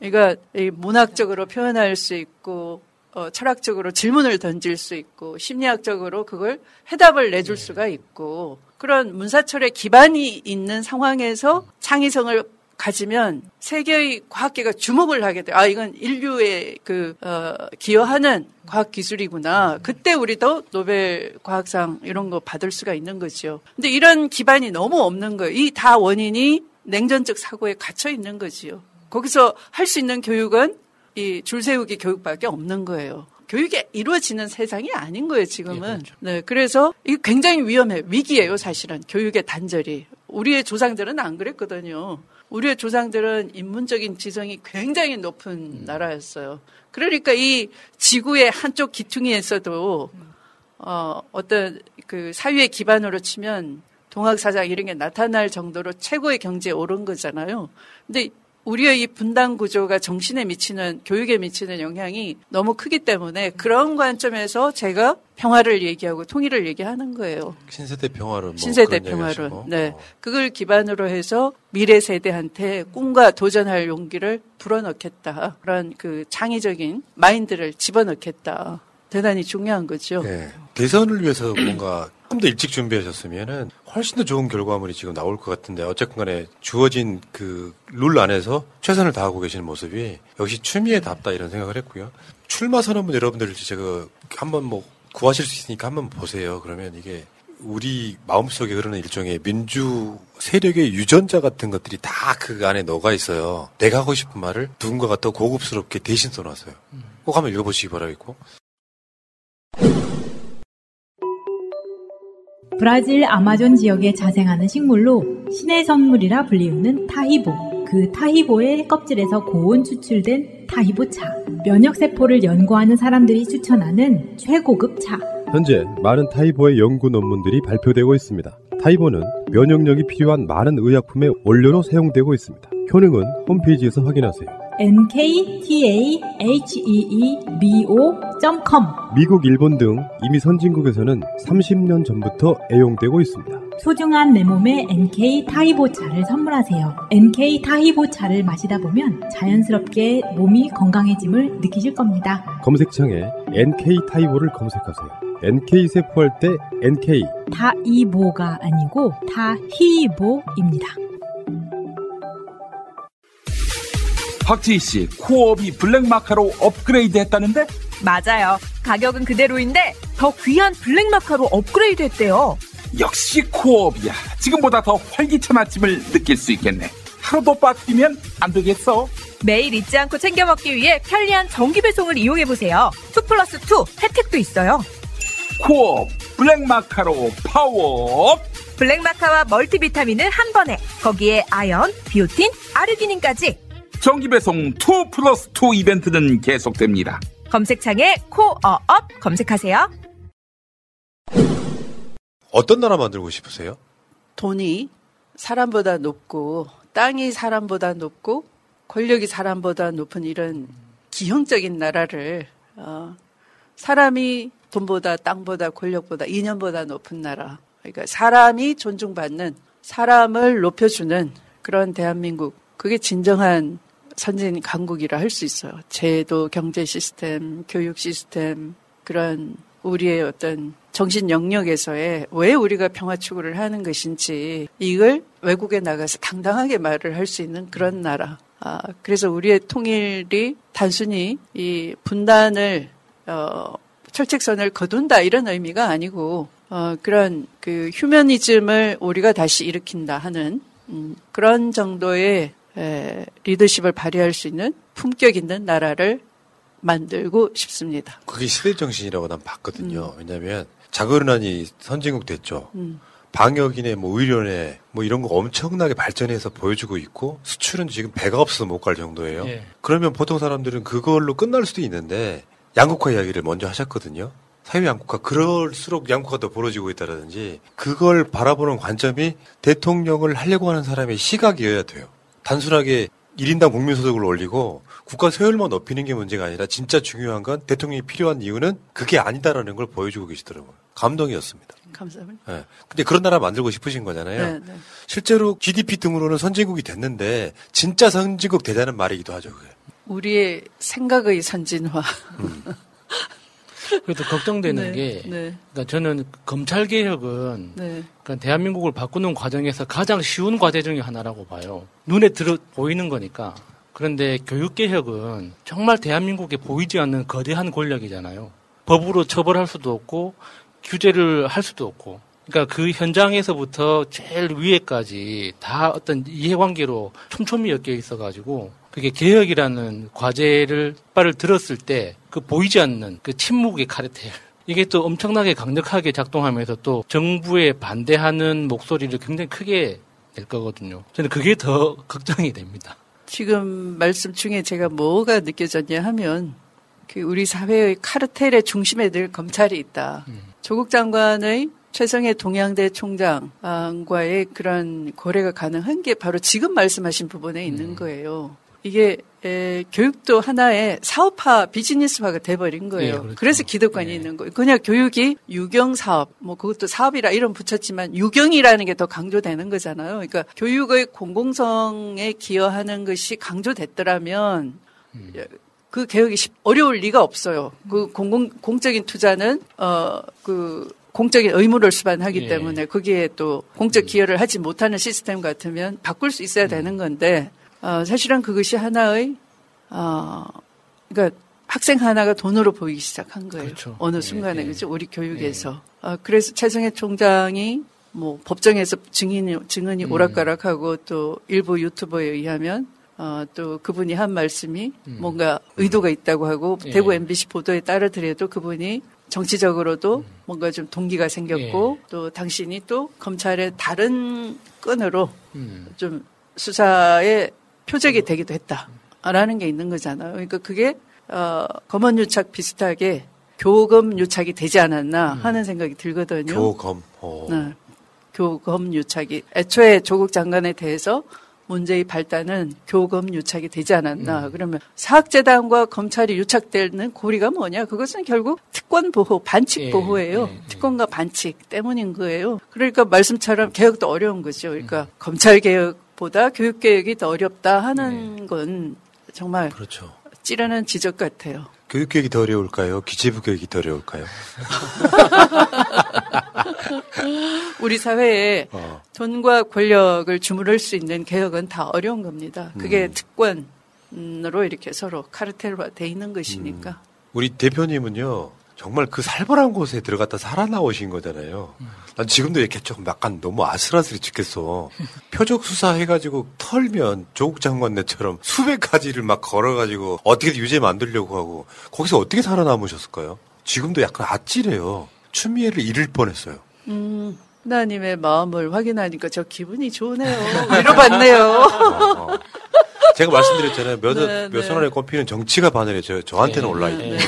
그러니까 이 문학적으로 표현할 수 있고 어, 철학적으로 질문을 던질 수 있고 심리학적으로 그걸 해답을 내줄 수가 있고 그런 문사철의 기반이 있는 상황에서 창의성을 가지면 세계의 과학계가 주목을 하게 돼. 아, 이건 인류의 그, 어, 기여하는 과학 기술이구나. 그때 우리도 노벨 과학상 이런 거 받을 수가 있는 거죠. 근데 이런 기반이 너무 없는 거예요. 이 다 원인이 냉전적 사고에 갇혀 있는 거지요. 거기서 할 수 있는 교육은 이 줄 세우기 교육밖에 없는 거예요. 교육이 이루어지는 세상이 아닌 거예요, 지금은. 네, 그래서 이게 굉장히 위험해요. 위기예요, 사실은. 교육의 단절이. 우리의 조상들은 안 그랬거든요. 우리의 조상들은 인문적인 지성이 굉장히 높은 나라였어요. 그러니까 이 지구의 한쪽 기퉁이에서도 어, 어떤 그 사유의 기반으로 치면 동학사장 이런 게 나타날 정도로 최고의 경지에 오른 거잖아요. 근데 우리의 이 분단 구조가 정신에 미치는 교육에 미치는 영향이 너무 크기 때문에 그런 관점에서 제가 평화를 얘기하고 통일을 얘기하는 거예요. 신세대 평화론. 뭐 신세대 평화론. 얘기하시고. 네. 그걸 기반으로 해서 미래 세대한테 꿈과 도전할 용기를 불어넣겠다. 그런 그 창의적인 마인드를 집어넣겠다. 대단히 중요한 거죠. 네. 대선을 위해서 뭔가 좀더 일찍 준비하셨으면은 훨씬 더 좋은 결과물이 지금 나올 것 같은데 어쨌건 간에 주어진 그 룰 안에서 최선을 다하고 계시는 모습이 역시 추미애 답다 이런 생각을 했고요. 출마 선언문 여러분들 제가 한번 뭐 구하실 수 있으니까 한번 보세요. 그러면 이게 우리 마음속에 흐르는 일종의 민주 세력의 유전자 같은 것들이 다 그 안에 녹아 있어요. 내가 하고 싶은 말을 누군가가 더 고급스럽게 대신 써놨어요. 꼭 한번 읽어보시기 바라겠고. 브라질 아마존 지역에 자생하는 식물로 신의 선물이라 불리우는 타히보. 그 타히보의 껍질에서 고온 추출된 타히보차. 면역세포를 연구하는 사람들이 추천하는 최고급 차. 현재 많은 타이보의 연구 논문들이 발표되고 있습니다. 타이보는 면역력이 필요한 많은 의약품의 원료로 사용되고 있습니다. 효능은 홈페이지에서 확인하세요. nktaheebo.com 미국, 일본 등 이미 선진국에서는 30년 전부터 애용되고 있습니다. 소중한 내 몸에 NK 타히보 차를 선물하세요. NK 타히보 차를 마시다 보면 자연스럽게 몸이 건강해짐을 느끼실 겁니다. 검색창에 NK 타히보를 검색하세요. NK 세포할 때 NK 타이보가 아니고 타히보입니다. 박지희 씨, 코업이 블랙마카로 업그레이드 했다는데? 맞아요. 가격은 그대로인데 더 귀한 블랙마카로 업그레이드 했대요. 역시 코업이야. 지금보다 더 활기찬 아침을 느낄 수 있겠네. 하루도 빠뜨리면 안 되겠어. 매일 잊지 않고 챙겨 먹기 위해 편리한 정기 배송을 이용해 보세요. 2 플러스 2 혜택도 있어요. 코업 블랙마카로 파워. 블랙마카와 멀티비타민을 한 번에 거기에 아연, 비오틴, 아르기닌까지 정기 배송 2 플러스 2 이벤트는 계속됩니다. 검색창에 코어업 검색하세요. 어떤 나라 만들고 싶으세요? 돈이 사람보다 높고 땅이 사람보다 높고 권력이 사람보다 높은 이런 기형적인 나라를 어, 사람이 돈보다 땅보다 권력보다 이념보다 높은 나라 그러니까 사람이 존중받는 사람을 높여주는 그런 대한민국 그게 진정한 선진 강국이라 할 수 있어요. 제도, 경제 시스템, 교육 시스템 그런 우리의 어떤 정신 영역에서의 왜 우리가 평화 추구를 하는 것인지 이걸 외국에 나가서 당당하게 말을 할 수 있는 그런 나라. 아, 그래서 우리의 통일이 단순히 이 분단을 어, 철책선을 거둔다 이런 의미가 아니고 어, 그런 그 휴머니즘을 우리가 다시 일으킨다 하는 음, 그런 정도의 에, 리더십을 발휘할 수 있는 품격 있는 나라를 만들고 싶습니다. 그게 시대 정신이라고 난 봤거든요. 왜냐하면 자그러나니 선진국 됐죠. 음. 방역이네, 뭐 의료네, 뭐 이런 거 엄청나게 발전해서 보여주고 있고 수출은 지금 배가 없어서 못 갈 정도예요. 예. 그러면 보통 사람들은 그걸로 끝날 수도 있는데 양국화 이야기를 먼저 하셨거든요. 사회 양국화 그럴수록 양국화 더 벌어지고 있다라든지 그걸 바라보는 관점이 대통령을 하려고 하는 사람의 시각이어야 돼요. 단순하게 1인당 국민소득을 올리고 국가 세율만 높이는 게 문제가 아니라 진짜 중요한 건 대통령이 필요한 이유는 그게 아니다라는 걸 보여주고 계시더라고요. 감동이었습니다. 감사합니다. 예. 근데 그런 나라 만들고 싶으신 거잖아요. 네, 네. 실제로 GDP 등으로는 선진국이 됐는데 진짜 선진국 되자는 말이기도 하죠. 그게. 우리의 생각의 선진화. 그래도 걱정되는 네, 게, 네. 그러니까 저는 검찰 개혁은 네. 그러니까 대한민국을 바꾸는 과정에서 가장 쉬운 과제 중의 하나라고 봐요. 눈에 들어 보이는 거니까. 그런데 교육 개혁은 정말 대한민국에 보이지 않는 거대한 권력이잖아요. 법으로 처벌할 수도 없고 규제를 할 수도 없고. 그러니까 그 현장에서부터 제일 위에까지 다 어떤 이해관계로 촘촘히 엮여 있어가지고 그게 개혁이라는 과제를 빨을 들었을 때 그 보이지 않는 그 침묵의 카르텔 이게 또 엄청나게 강력하게 작동하면서 또 정부에 반대하는 목소리를 굉장히 크게 낼 거거든요. 저는 그게 더 걱정이 됩니다. 지금 말씀 중에 제가 뭐가 느껴졌냐 하면 그 우리 사회의 카르텔의 중심에 늘 검찰이 있다. 조국 장관의 최성해 동양대 총장과의 그런 거래가 가능한 게 바로 지금 말씀하신 부분에 있는 거예요. 이게 에, 교육도 하나의 사업화 비즈니스화가 돼버린 거예요. 예, 그렇죠. 그래서 기득권이 있는 거예요. 그냥 교육이 유경 사업, 뭐 그것도 사업이라 이름 붙였지만 유경이라는 게 더 강조되는 거잖아요. 그러니까 교육의 공공성에 기여하는 것이 강조됐더라면 그 개혁이 쉽- 어려울 리가 없어요. 그 공공 공적인 투자는 어그 공적인 의무를 수반하기 예. 때문에 거기에 또 공적 기여를 하지 못하는 시스템 같으면 바꿀 수 있어야 되는 건데 어, 사실은 그것이 하나의 어 그러니까 학생 하나가 돈으로 보이기 시작한 거예요. 어느 순간에. 그죠? 우리 교육에서. 어, 그래서 최성해 총장이 뭐 법정에서 증인이 증언이 음. 오락가락하고 또 일부 유튜버에 의하면 어, 또 그분이 한 말씀이 뭔가 의도가 있다고 하고 예. 대구 MBC 보도에 따르더라도 그분이 정치적으로도 뭔가 좀 동기가 생겼고 또 당신이 또 검찰의 다른 끈으로 좀 수사의 표적이 되기도 했다라는 게 있는 거잖아요. 그러니까 그게 어, 검언 유착 비슷하게 교검 유착이 되지 않았나 하는 생각이 들거든요. 교검. 어. 네. 교검 유착이 애초에 조국 장관에 대해서 문제의 발단은 교검 유착이 되지 않았나. 그러면 사학재단과 검찰이 유착되는 고리가 뭐냐? 그것은 결국 특권 보호, 반칙 예, 보호예요. 특권과 반칙 때문인 거예요. 그러니까 말씀처럼 개혁도 어려운 거죠. 그러니까 검찰 개혁 보다 교육 개혁이 더 어렵다 하는 건 정말 그렇죠. 찌르는 지적 같아요. 교육계획이 더 어려울까요? 기재부 계획이 더 어려울까요? 우리 사회에 어. 돈과 권력을 주무를 수 있는 개혁은 다 어려운 겁니다. 그게 음. 특권으로 이렇게 서로 카르텔화 돼 있는 것이니까. 우리 대표님은요, 정말 그 살벌한 곳에 들어갔다 살아나오신 거잖아요. 난 지금도 이렇게 조금 약간 너무 아슬아슬해 죽겠어. 표적 수사해가지고 털면 조국 장관네처럼 수백 가지를 막 걸어가지고 어떻게든 유죄 만들려고 하고 거기서 어떻게 살아남으셨을까요? 지금도 약간 아찔해요. 추미애를 잃을 뻔했어요. 음, 하나님의 마음을 확인하니까 저 기분이 좋네요. 위로받네요. 제가 말씀드렸잖아요. 몇, 네, 몇 네. 손안에 꼽히는 정치가 바늘에 저, 저한테는 네, 올라있는 네.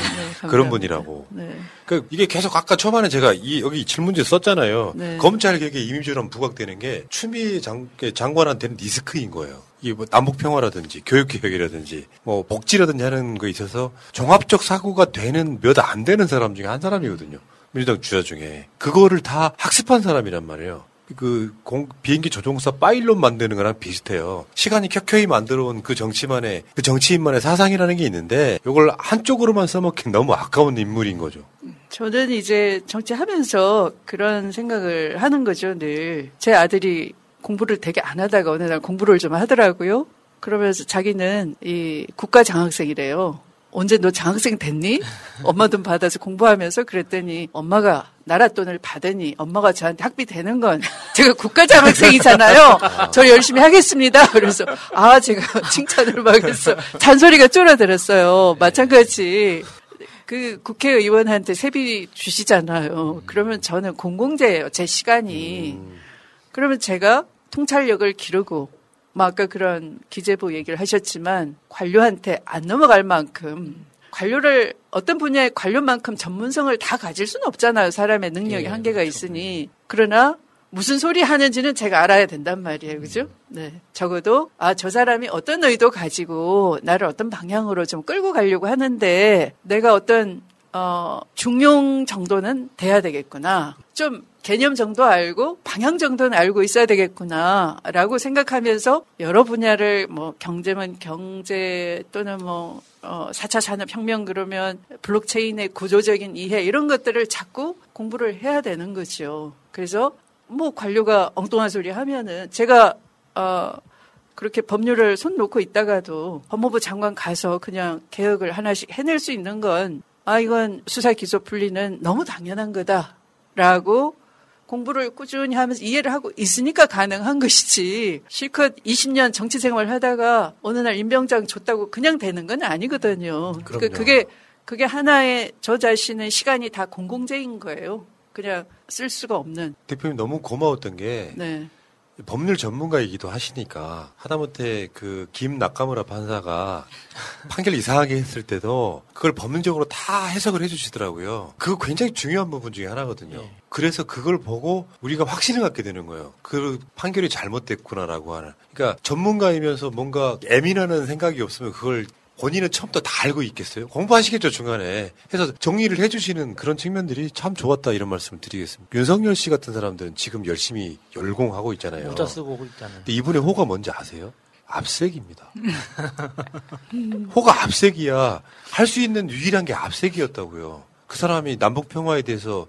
그런 분이라고. 네. 그 이게 계속 아까 초반에 제가 이 여기 질문지에 썼잖아요. 네. 검찰 개혁의 이미지처럼 부각되는 게 추미애 장, 장관한테는 리스크인 거예요. 이게 뭐 남북 평화라든지 교육 개혁이라든지 뭐 복지라든지 하는 거에 있어서 종합적 사고가 되는 몇 안 되는 사람 중에 한 사람이거든요. 민주당 주자 중에 그거를 다 학습한 사람이란 말이에요. 그 공- 비행기 조종사 파일럿 만드는 거랑 비슷해요. 시간이 켜켜이 만들어 온 그 정치만의 그 정치인만의 사상이라는 게 있는데 이걸 한쪽으로만 써먹긴 너무 아까운 인물인 거죠. 저는 이제 정치하면서 그런 생각을 하는 거죠, 늘. 제 아들이 공부를 되게 안 하다가 어느 날 공부를 좀 하더라고요. 그러면서 자기는 이 국가 장학생이래요. 언제 너 장학생 됐니? 엄마 돈 받아서 공부하면서 그랬더니 엄마가 나라 돈을 받으니 엄마가 저한테 학비 되는 건 제가 국가 장학생이잖아요. 저 열심히 하겠습니다. 그래서 아 제가 칭찬을 막 했어. 잔소리가 쫄아들었어요. 마찬가지 그 국회의원한테 세비 주시잖아요. 그러면 저는 공공재예요. 제 시간이. 그러면 제가 통찰력을 기르고 뭐 아까 그런 기재부 얘기를 하셨지만 관료한테 안 넘어갈 만큼 관료를 어떤 분야의 관료만큼 전문성을 다 가질 수는 없잖아요. 사람의 능력이 예, 한계가 있으니. 그러나 무슨 소리 하는지는 제가 알아야 된단 말이에요. 그죠? 네. 적어도, 아, 저 사람이 어떤 의도 가지고 나를 어떤 방향으로 좀 끌고 가려고 하는데 내가 어떤, 어, 중용 정도는 돼야 되겠구나. 좀 개념 정도 알고 방향 정도는 알고 있어야 되겠구나. 라고 생각하면서 여러 분야를 뭐 경제면 경제 또는 뭐, 어, 4차 산업혁명 그러면 블록체인의 구조적인 이해 이런 것들을 자꾸 공부를 해야 되는 거죠. 그래서 뭐 관료가 엉뚱한 소리 하면은 제가 어 그렇게 법률을 손 놓고 있다가도 법무부 장관 가서 그냥 개혁을 하나씩 해낼 수 있는 건 아 이건 수사 기소 분리는 너무 당연한 거다라고 공부를 꾸준히 하면서 이해를 하고 있으니까 가능한 것이지 실컷 20년 정치 생활 하다가 어느 날 임병장 줬다고 그냥 되는 건 아니거든요. 그러니까 그럼요. 그게 그게 하나의 저 자신의 시간이 다 공공재인 거예요. 그냥 쓸 수가 없는. 대표님 너무 고마웠던 게 네. 법률 전문가이기도 하시니까 하다못해 그김 낙가무라 판사가 판결 이상하게 했을 때도 그걸 법률적으로 다 해석을 해주시더라고요. 그거 굉장히 중요한 부분 중에 하나거든요. 그래서 그걸 보고 우리가 확신을 갖게 되는 거예요. 그 판결이 잘못됐구나라고 하는. 그러니까 전문가이면서 뭔가 애민하는 생각이 없으면 그걸 본인은 처음부터 다 알고 있겠어요? 공부하시겠죠, 중간에. 해서 정리를 해주시는 그런 측면들이 참 좋았다, 이런 말씀을 드리겠습니다. 윤석열 씨 같은 사람들은 지금 열심히 열공하고 있잖아요. 모자 쓰고 있잖아요. 근데 이분의 호가 뭔지 아세요? 압색입니다. 호가 압색이야. 할 수 있는 유일한 게 압색이었다고요. 그 사람이 남북 평화에 대해서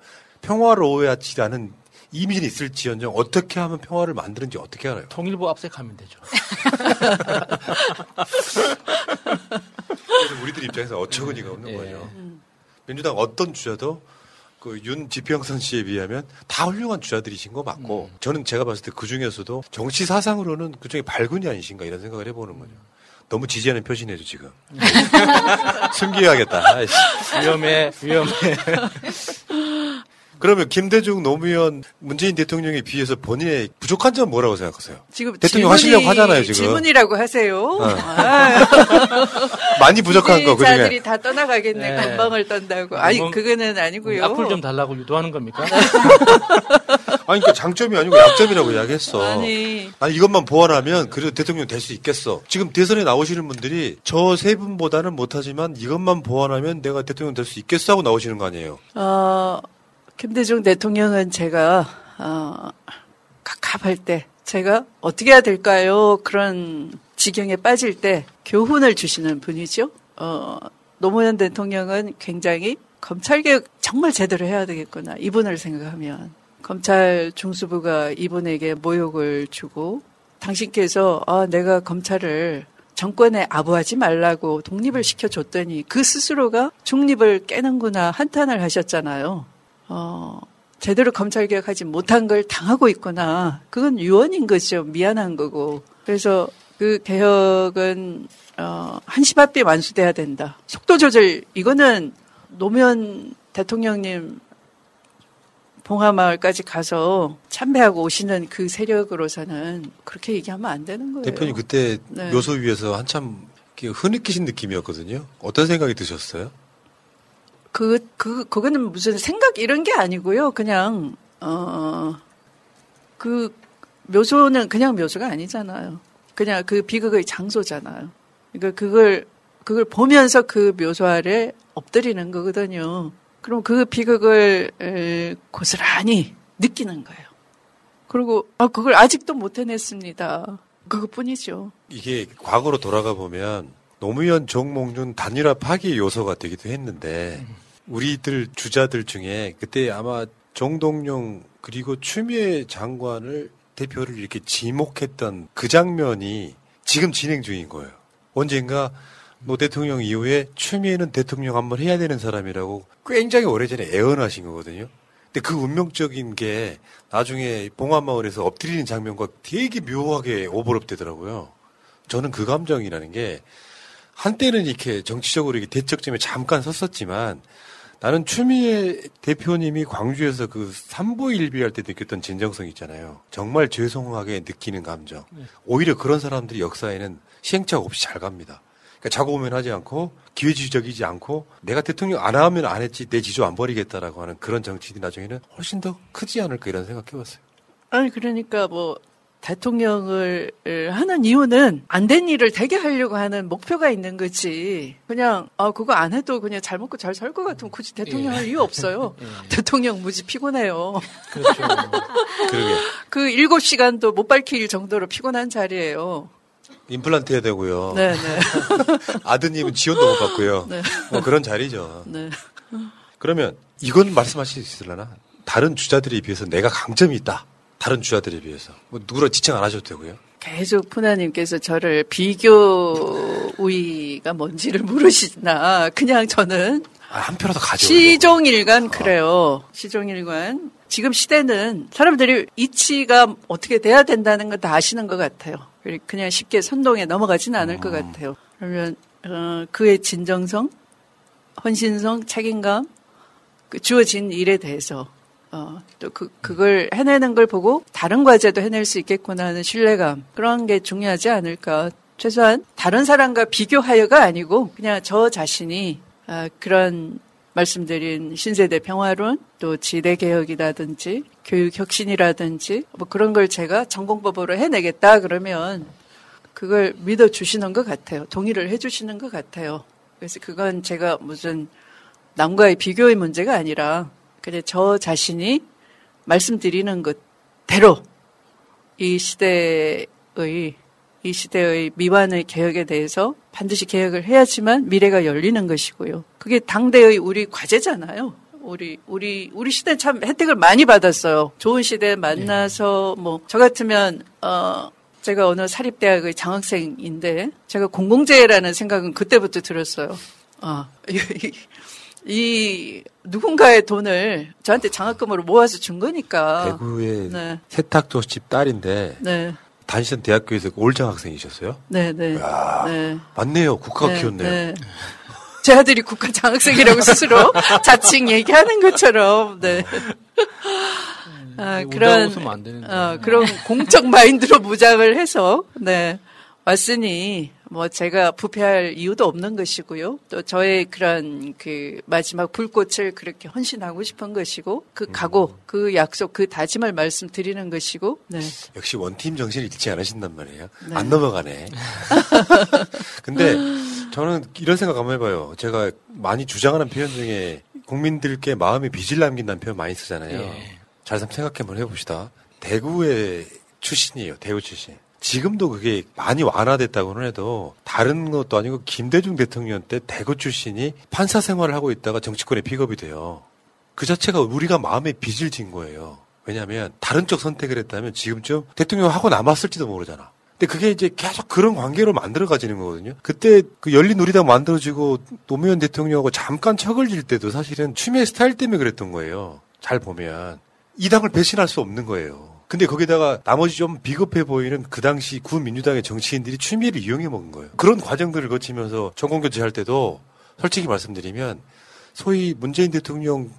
않은 이미지는 있을지언정 어떻게 하면 평화를 만드는지 어떻게 알아요? 통일부 압색하면 되죠. 그래서 우리들 입장에서 어처구니가 없는 거예요. 민주당 어떤 주자도 그윤 지평선 씨에 비하면 다 훌륭한 주자들이신 거 맞고 저는 제가 봤을 때 그 중에서도 정치 사상으로는 그 중에 발군이 아니신가 이런 생각을 해보는 거죠. 너무 지지하는 표시네죠 지금. 숨겨야겠다. 아이씨. 위험해, 위험해. 그러면 김대중 노무현 문재인 대통령에 비해서 본인의 부족한 점 뭐라고 생각하세요? 지금 대통령 질문이- 하시려고 하잖아요 지금. 질문이라고 하세요. 어. 아. 많이 부족한 거 그중에. 자들이 다 떠나가겠네. 네. 건방을 떤다고. 아니 뭐, 그거는 아니고요. 악플 좀 달라고 유도하는 겁니까? 아니 그러니까 장점이 아니고 약점이라고 이야기했어. 아니. 아니 이것만 보완하면 그래도 대통령 될 수 있겠어. 지금 대선에 나오시는 분들이 저 세 분보다는 못하지만 이것만 보완하면 내가 대통령 될 수 있겠어 하고 나오시는 거 아니에요. 어, 김대중 대통령은 제가 어, 갑갑할 때 제가 어떻게 해야 될까요? 그런 지경에 빠질 때 교훈을 주시는 분이죠. 어, 노무현 대통령은 굉장히 검찰개혁 정말 제대로 해야 되겠구나. 이분을 생각하면. 검찰 중수부가 이분에게 모욕을 주고 당신께서 아, 내가 검찰을 정권에 아부하지 말라고 독립을 시켜줬더니 그 스스로가 중립을 깨는구나 한탄을 하셨잖아요. 어, 제대로 검찰 개혁하지 못한 걸 당하고 있구나. 그건 유언인 거죠. 미안한 거고. 그래서 그 개혁은 어, 한시바삐 완수돼야 된다. 속도 조절 이거는 노무현 대통령님 봉하마을까지 가서 참배하고 오시는 그 세력으로서는 그렇게 얘기하면 안 되는 거예요. 대표님 그때 네. 묘소 위에서 한참 흐느끼신 느낌이었거든요. 어떤 생각이 드셨어요? 그, 그, 그거는 무슨 생각 이런 게 아니고요. 그냥, 어, 그, 묘소는 그냥 묘소가 아니잖아요. 그냥 그 비극의 장소잖아요. 그러니까 그걸, 그걸 보면서 그 묘소 아래 엎드리는 거거든요. 그럼 그 비극을 에, 고스란히 느끼는 거예요. 그리고, 아, 그걸 아직도 못 해냈습니다. 그것뿐이죠. 이게 과거로 돌아가 보면 노무현 정몽준 단일화 파기 요소가 되기도 했는데 우리들 주자들 중에 그때 아마 정동영 그리고 추미애 장관을 대표를 이렇게 지목했던 그 장면이 지금 진행 중인 거예요. 언젠가 노 대통령 이후에 추미애는 대통령 한번 해야 되는 사람이라고 굉장히 오래전에 애언하신 거거든요. 근데 그 운명적인 게 나중에 봉화마을에서 엎드리는 장면과 되게 묘하게 오버랩 되더라고요. 저는 그 감정이라는 게 한때는 이렇게 정치적으로 이렇게 대척점에 잠깐 섰었지만 나는 추미애 대표님이 광주에서 그 삼보일비 할 때 느꼈던 진정성 있잖아요. 정말 죄송하게 느끼는 감정. 오히려 그런 사람들이 역사에는 시행착오 없이 잘 갑니다. 그러니까 자고우면 하지 않고 기회주의적이지 않고 내가 대통령 안 하면 안 했지 내 지조 안 버리겠다라고 하는 그런 정치인이 나중에는 훨씬 더 크지 않을까 이런 생각해봤어요. 아니 그러니까 뭐 대통령을 하는 이유는 안 된 일을 되게 하려고 하는 목표가 있는 거지. 그냥 아 그거 안 해도 그냥 잘 먹고 잘 살 것 같으면 굳이 대통령 할 이유 없어요. 대통령 무지 피곤해요. 그렇죠. 그 7시간도 못 밝힐 정도로 피곤한 자리예요. 임플란트 해야 되고요. 네, 네. 아드님은 지원도 못 받고요. 네. 뭐 그런 자리죠. 네. 그러면 이건 말씀하실 수 있으려나? 다른 주자들에 비해서 내가 강점이 있다. 다른 주자들에 비해서. 뭐 누구라 지칭 안 하셔도 되고요. 계속 푸나님께서 저를 비교 우위가 뭔지를 물으시나 그냥 저는 아, 한 표라도 가져. 시종일관 그래요. 시종일관. 지금 시대는 사람들이 이치가 어떻게 돼야 된다는 건 다 아시는 것 같아요. 그냥 쉽게 선동에 넘어가지는 않을 것 같아요. 그러면 어, 그의 진정성, 헌신성, 책임감, 그 주어진 일에 대해서 어, 또 그, 그걸 해내는 걸 보고 다른 과제도 해낼 수 있겠구나 하는 신뢰감. 그런 게 중요하지 않을까. 최소한 다른 사람과 비교하여가 아니고 그냥 저 자신이 아, 그런 말씀드린 신세대 평화론 또 지대 개혁이라든지 교육 혁신이라든지 뭐 그런 걸 제가 전공법으로 해내겠다 그러면 그걸 믿어 주시는 것 같아요. 동의를 해 주시는 것 같아요. 그래서 그건 제가 무슨 남과의 비교의 문제가 아니라 그냥 저 자신이 말씀드리는 것대로 이 시대의 이 시대의 미완의 개혁에 대해서 반드시 개혁을 해야지만 미래가 열리는 것이고요. 그게 당대의 우리 과제잖아요. 우리 우리 우리 시대 참 혜택을 많이 받았어요. 좋은 시대 만나서 뭐 저 같으면 어 제가 어느 사립대학의 장학생인데 제가 공공재라는 생각은 그때부터 들었어요. 아, 이, 이 누군가의 돈을 저한테 장학금으로 모아서 준 거니까. 대구의 네. 세탁조 집 딸인데 네. 다니던 대학교에서 올장 학생이셨어요? 네, 네. 네. 맞네요. 국가가 네, 키웠네요. 네. 제 아들이 국가 장학생이라고 스스로 자칭 얘기하는 것처럼, 네. 아, 운다고 그런. 어, 그런 공적 마인드로 무장을 해서, 네. 왔으니, 뭐, 제가 부패할 이유도 없는 것이고요. 또 저의 그런 그 마지막 불꽃을 그렇게 헌신하고 싶은 것이고, 그 각오, 그 약속, 그 다짐을 말씀드리는 것이고, 네. 역시 원팀 정신을 잃지 않으신단 말이에요. 네. 안 넘어가네. 근데 저는 이런 생각 한번 해봐요. 제가 많이 주장하는 표현 중에 국민들께 마음에 빚을 남긴다는 표현 많이 쓰잖아요. 예. 잘 생각해 한번 해봅시다. 대구의 출신이에요. 대구 출신. 지금도 그게 많이 완화됐다고는 해도 다른 것도 아니고 김대중 대통령 때 대구 출신이 판사 생활을 하고 있다가 정치권에 픽업이 돼요. 그 자체가 우리가 마음에 빚을 진 거예요. 왜냐하면 다른 쪽 선택을 했다면 지금쯤 대통령 하고 남았을지도 모르잖아. 근데 그게 이제 계속 그런 관계로 만들어가지는 거거든요. 그때 그 열린 우리당 만들어지고 노무현 대통령하고 잠깐 척을 질 때도 사실은 추미애 스타일 때문에 그랬던 거예요. 잘 보면 이 당을 배신할 수 없는 거예요. 근데 거기다가 나머지 좀 비겁해 보이는 그 당시 구민주당의 정치인들이 추미애를 이용해 먹은 거예요. 그런 과정들을 거치면서 정권 교체 할 때도 솔직히 말씀드리면 소위 문재인 대통령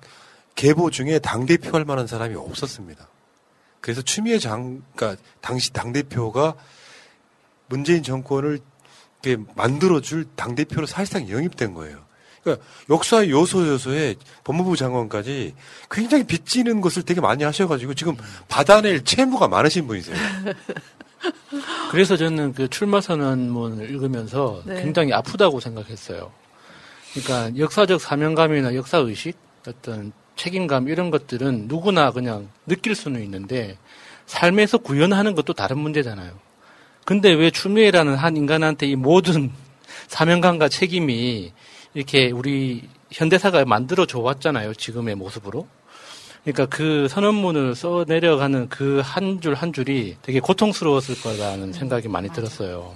계보 중에 당 대표 할 만한 사람이 없었습니다. 그래서 추미애 장, 그러니까 당시 당 대표가 문재인 정권을 만들어줄 당 대표로 사실상 영입된 거예요. 그러니까 역사의 요소 요소에 법무부 장관까지 굉장히 빚지는 것을 되게 많이 하셔가지고 지금 받아낼 채무가 많으신 분이세요. 그래서 저는 그 출마 선언문을 읽으면서 네. 굉장히 아프다고 생각했어요. 그러니까 역사적 사명감이나 역사 의식, 어떤 책임감 이런 것들은 누구나 그냥 느낄 수는 있는데 삶에서 구현하는 것도 다른 문제잖아요. 근데 왜 추미애라는 한 인간한테 이 모든 사명감과 책임이 이렇게 우리 현대사가 만들어 줘 왔잖아요. 지금의 모습으로. 그러니까 그 선언문을 써 내려가는 그 한줄한 줄이 되게 고통스러웠을 거라는 생각이 많이 들었어요.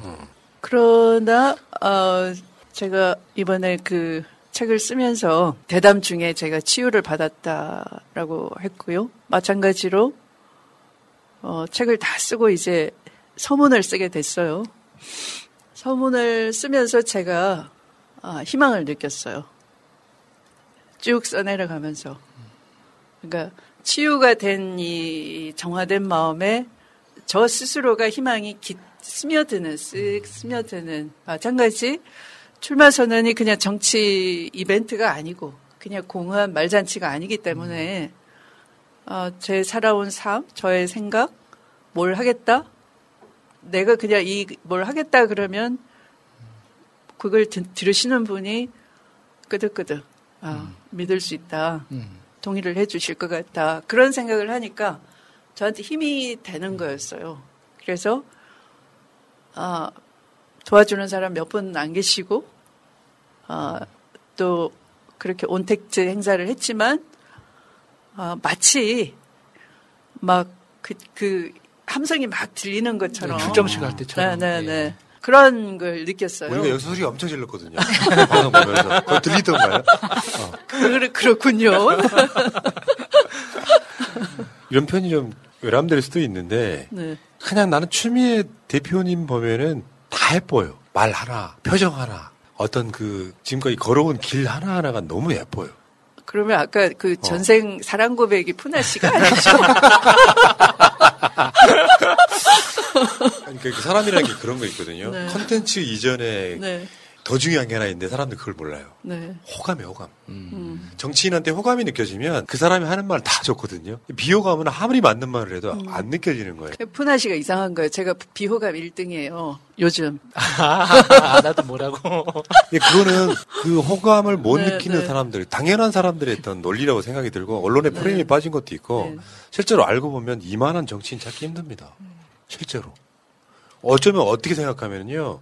그러나 어 제가 이번에 그 책을 쓰면서 대담 중에 제가 치유를 받았다라고 했고요. 마찬가지로 어 책을 다 쓰고 이제 서문을 쓰게 됐어요. 서문을 쓰면서 제가 아, 희망을 느꼈어요. 쭉 써내려가면서. 그러니까 치유가 된 이 정화된 마음에 저 스스로가 희망이 기, 스며드는 쓱 스며드는 마찬가지 출마 선언이 그냥 정치 이벤트가 아니고 그냥 공허한 말잔치가 아니기 때문에 어, 제 살아온 삶, 저의 생각, 뭘 하겠다? 내가 그냥 이 뭘 하겠다 그러면 그걸 드, 들으시는 분이 끄덕끄덕 아, 믿을 수 있다. 동의를 해 주실 것 같다. 그런 생각을 하니까 저한테 힘이 되는 거였어요. 그래서 아, 도와주는 사람 몇 분 안 계시고 아, 또 그렇게 온택트 행사를 했지만 아, 마치 막 그, 그 함성이 막 들리는 것처럼 네, 출정식 할 때처럼. 네, 네, 네. 그런 걸 느꼈어요. 우리가 여기서 소리 엄청 질렀거든요. 방송 보면서. 그거 들리던가요? 어. 그래, 그렇군요. 이런 편이 좀 외람될 수도 있는데 네. 그냥 나는 추미애 대표님 보면은 다 예뻐요. 말 하나, 표정 하나, 어떤 그 지금까지 걸어온 길 하나 하나가 너무 예뻐요. 그러면 아까 그 전생 사랑 고백이 푸나 씨가 아니죠? 아니, 그 사람이라는 게 그런 거 있거든요. 네. 컨텐츠 이전에 네. 더 중요한 게 하나 있는데 사람들 그걸 몰라요. 네. 호감이 호감. 음. 정치인한테 호감이 느껴지면 그 사람이 하는 말 다 좋거든요. 비호감은 아무리 맞는 말을 해도 음. 안 느껴지는 거예요. 푸나 씨가 이상한 거예요. 제가 비호감 1등이에요. 요즘. 아, 나도 뭐라고. 근데 그거는 그 호감을 못 네, 느끼는 네. 사람들, 당연한 사람들의 어떤 논리라고 생각이 들고 언론의 네. 프레임에 빠진 것도 있고 실제로 알고 보면 이만한 정치인 찾기 힘듭니다. 실제로. 어쩌면 어떻게 생각하면요.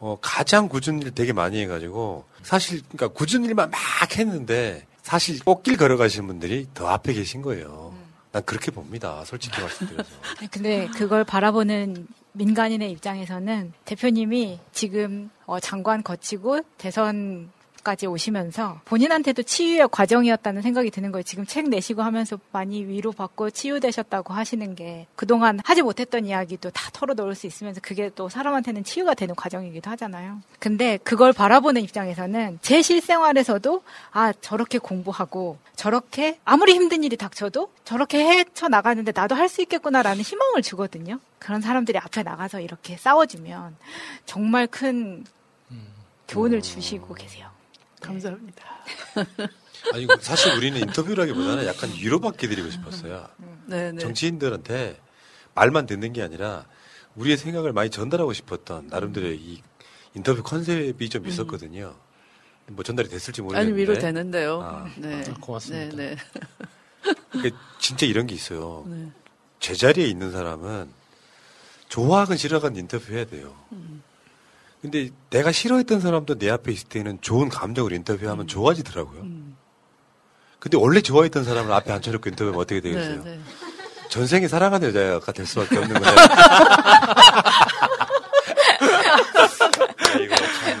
어, 가장 굳은 일 되게 많이 해가지고 사실 그러니까 굳은 일만 막 했는데 사실 꽃길 걸어가시는 분들이 더 앞에 계신 거예요. 난 그렇게 봅니다. 솔직히 말씀드려서. 근데 그걸 바라보는 민간인의 입장에서는 대표님이 지금 어, 장관 거치고 대선 까지 오시면서 본인한테도 치유의 과정이었다는 생각이 드는 거예요. 지금 책 내시고 하면서 많이 위로받고 치유되셨다고 하시는 게 그동안 하지 못했던 이야기도 다 털어놓을 수 있으면서 그게 또 사람한테는 치유가 되는 과정이기도 하잖아요. 근데 그걸 바라보는 입장에서는 제 실생활에서도 아 저렇게 공부하고 저렇게 아무리 힘든 일이 닥쳐도 저렇게 헤쳐 나가는데 나도 할 수 있겠구나라는 희망을 주거든요. 그런 사람들이 앞에 나가서 이렇게 싸워주면 정말 큰 교훈을 주시고 계세요. 감사합니다. 아니 사실 우리는 인터뷰라기보다는 약간 위로받게 드리고 싶었어요. 네, 네. 정치인들한테 말만 듣는 게 아니라 우리의 생각을 많이 전달하고 싶었던 나름대로의 이 인터뷰 컨셉이 좀 있었거든요. 뭐 전달이 됐을지 음. 아니 모르겠는데. 위로 되는데요. 아, 네. 고맙습니다. 네, 네. 그러니까 진짜 이런 게 있어요. 네. 제자리에 있는 사람은 좋아하건 싫어하건 인터뷰 해야 돼요. 음. 근데 내가 싫어했던 사람도 내 앞에 있을 때는 좋은 감정으로 인터뷰하면 음. 좋아지더라고요. 근데 원래 좋아했던 사람을 앞에 앉혀놓고 인터뷰하면 어떻게 되겠어요? 네, 네. 전생에 사랑하는 여자가 될 수밖에 없는 거예요.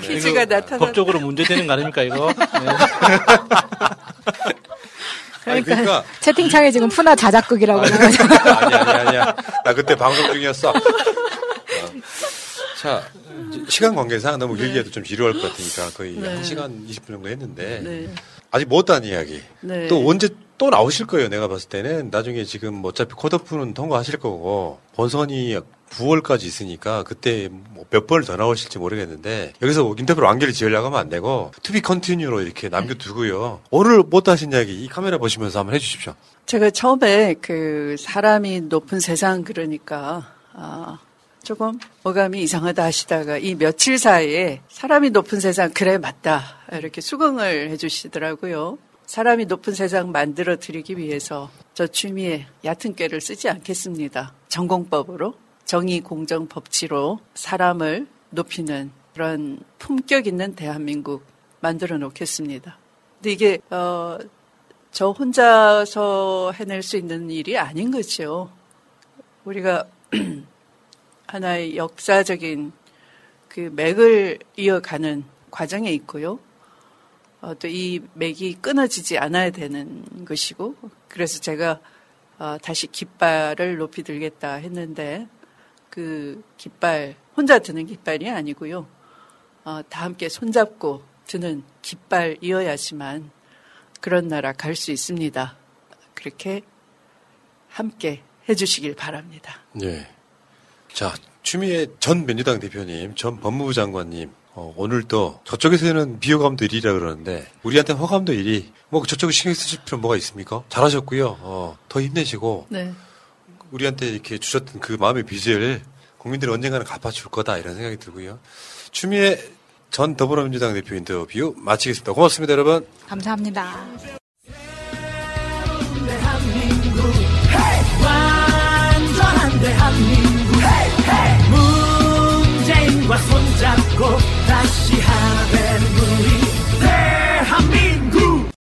네. 피지가 나타나. 법적으로 문제되는 거 아닙니까, 이거? 네. 그러니까, 그러니까 채팅창에 지금 푸나 자작극이라고 아니. 아니, 아니, 아니야. 나 그때 방송 중이었어. 어. 자, 시간 관계상 너무 길게 해도 좀 지루할 것 같으니까 거의 네. 1시간 20분 정도 했는데 네. 아직 못한 이야기. 네. 또 언제 또 나오실 거예요. 내가 봤을 때는 나중에 지금 뭐 어차피 컷오프는 통과하실 거고 본선이 9월까지 있으니까 그때 뭐 몇 번을 더 나오실지 모르겠는데 여기서 인터뷰로 완결을 지으려고 하면 안 되고 to be continue로 이렇게 남겨두고요. 오늘 못하신 이야기 이 카메라 보시면서 한번 해주십시오. 제가 처음에 그 사람이 높은 세상 그러니까 아, 조금 어감이 이상하다 하시다가 이 며칠 사이에 사람이 높은 세상 그래 맞다 이렇게 수긍을 해주시더라고요. 사람이 높은 세상 만들어 드리기 위해서 저 추미애 얕은 꾀를 쓰지 않겠습니다. 정공법으로 정의 공정 법치로 사람을 높이는 그런 품격 있는 대한민국 만들어 놓겠습니다. 근데 이게 어, 저 혼자서 해낼 수 있는 일이 아닌 거죠. 우리가 하나의 역사적인 그 맥을 이어가는 과정에 있고요. 어, 또 이 맥이 끊어지지 않아야 되는 것이고, 그래서 제가 어, 다시 깃발을 높이 들겠다 했는데, 그 깃발, 혼자 드는 깃발이 아니고요. 어, 다 함께 손잡고 드는 깃발이어야지만 그런 나라 갈 수 있습니다. 그렇게 함께 해주시길 바랍니다. 네. 자, 추미애 전 민주당 대표님, 전 법무부 장관님, 어, 오늘 또 저쪽에서는 비호감도 1위라 그러는데 우리한테 호감도 1위. 뭐 저쪽에 신경 쓰실 필요 뭐가 있습니까? 잘하셨고요. 어, 더 힘내시고 네. 우리한테 이렇게 주셨던 그 마음의 빚을 국민들이 언젠가는 갚아줄 거다 이런 생각이 들고요. 추미애 전 더불어민주당 대표 인터뷰 마치겠습니다. 고맙습니다, 여러분. 감사합니다. 대한민국, hey! 완전한 대한민국. 손잡고 다시 하늘을 누리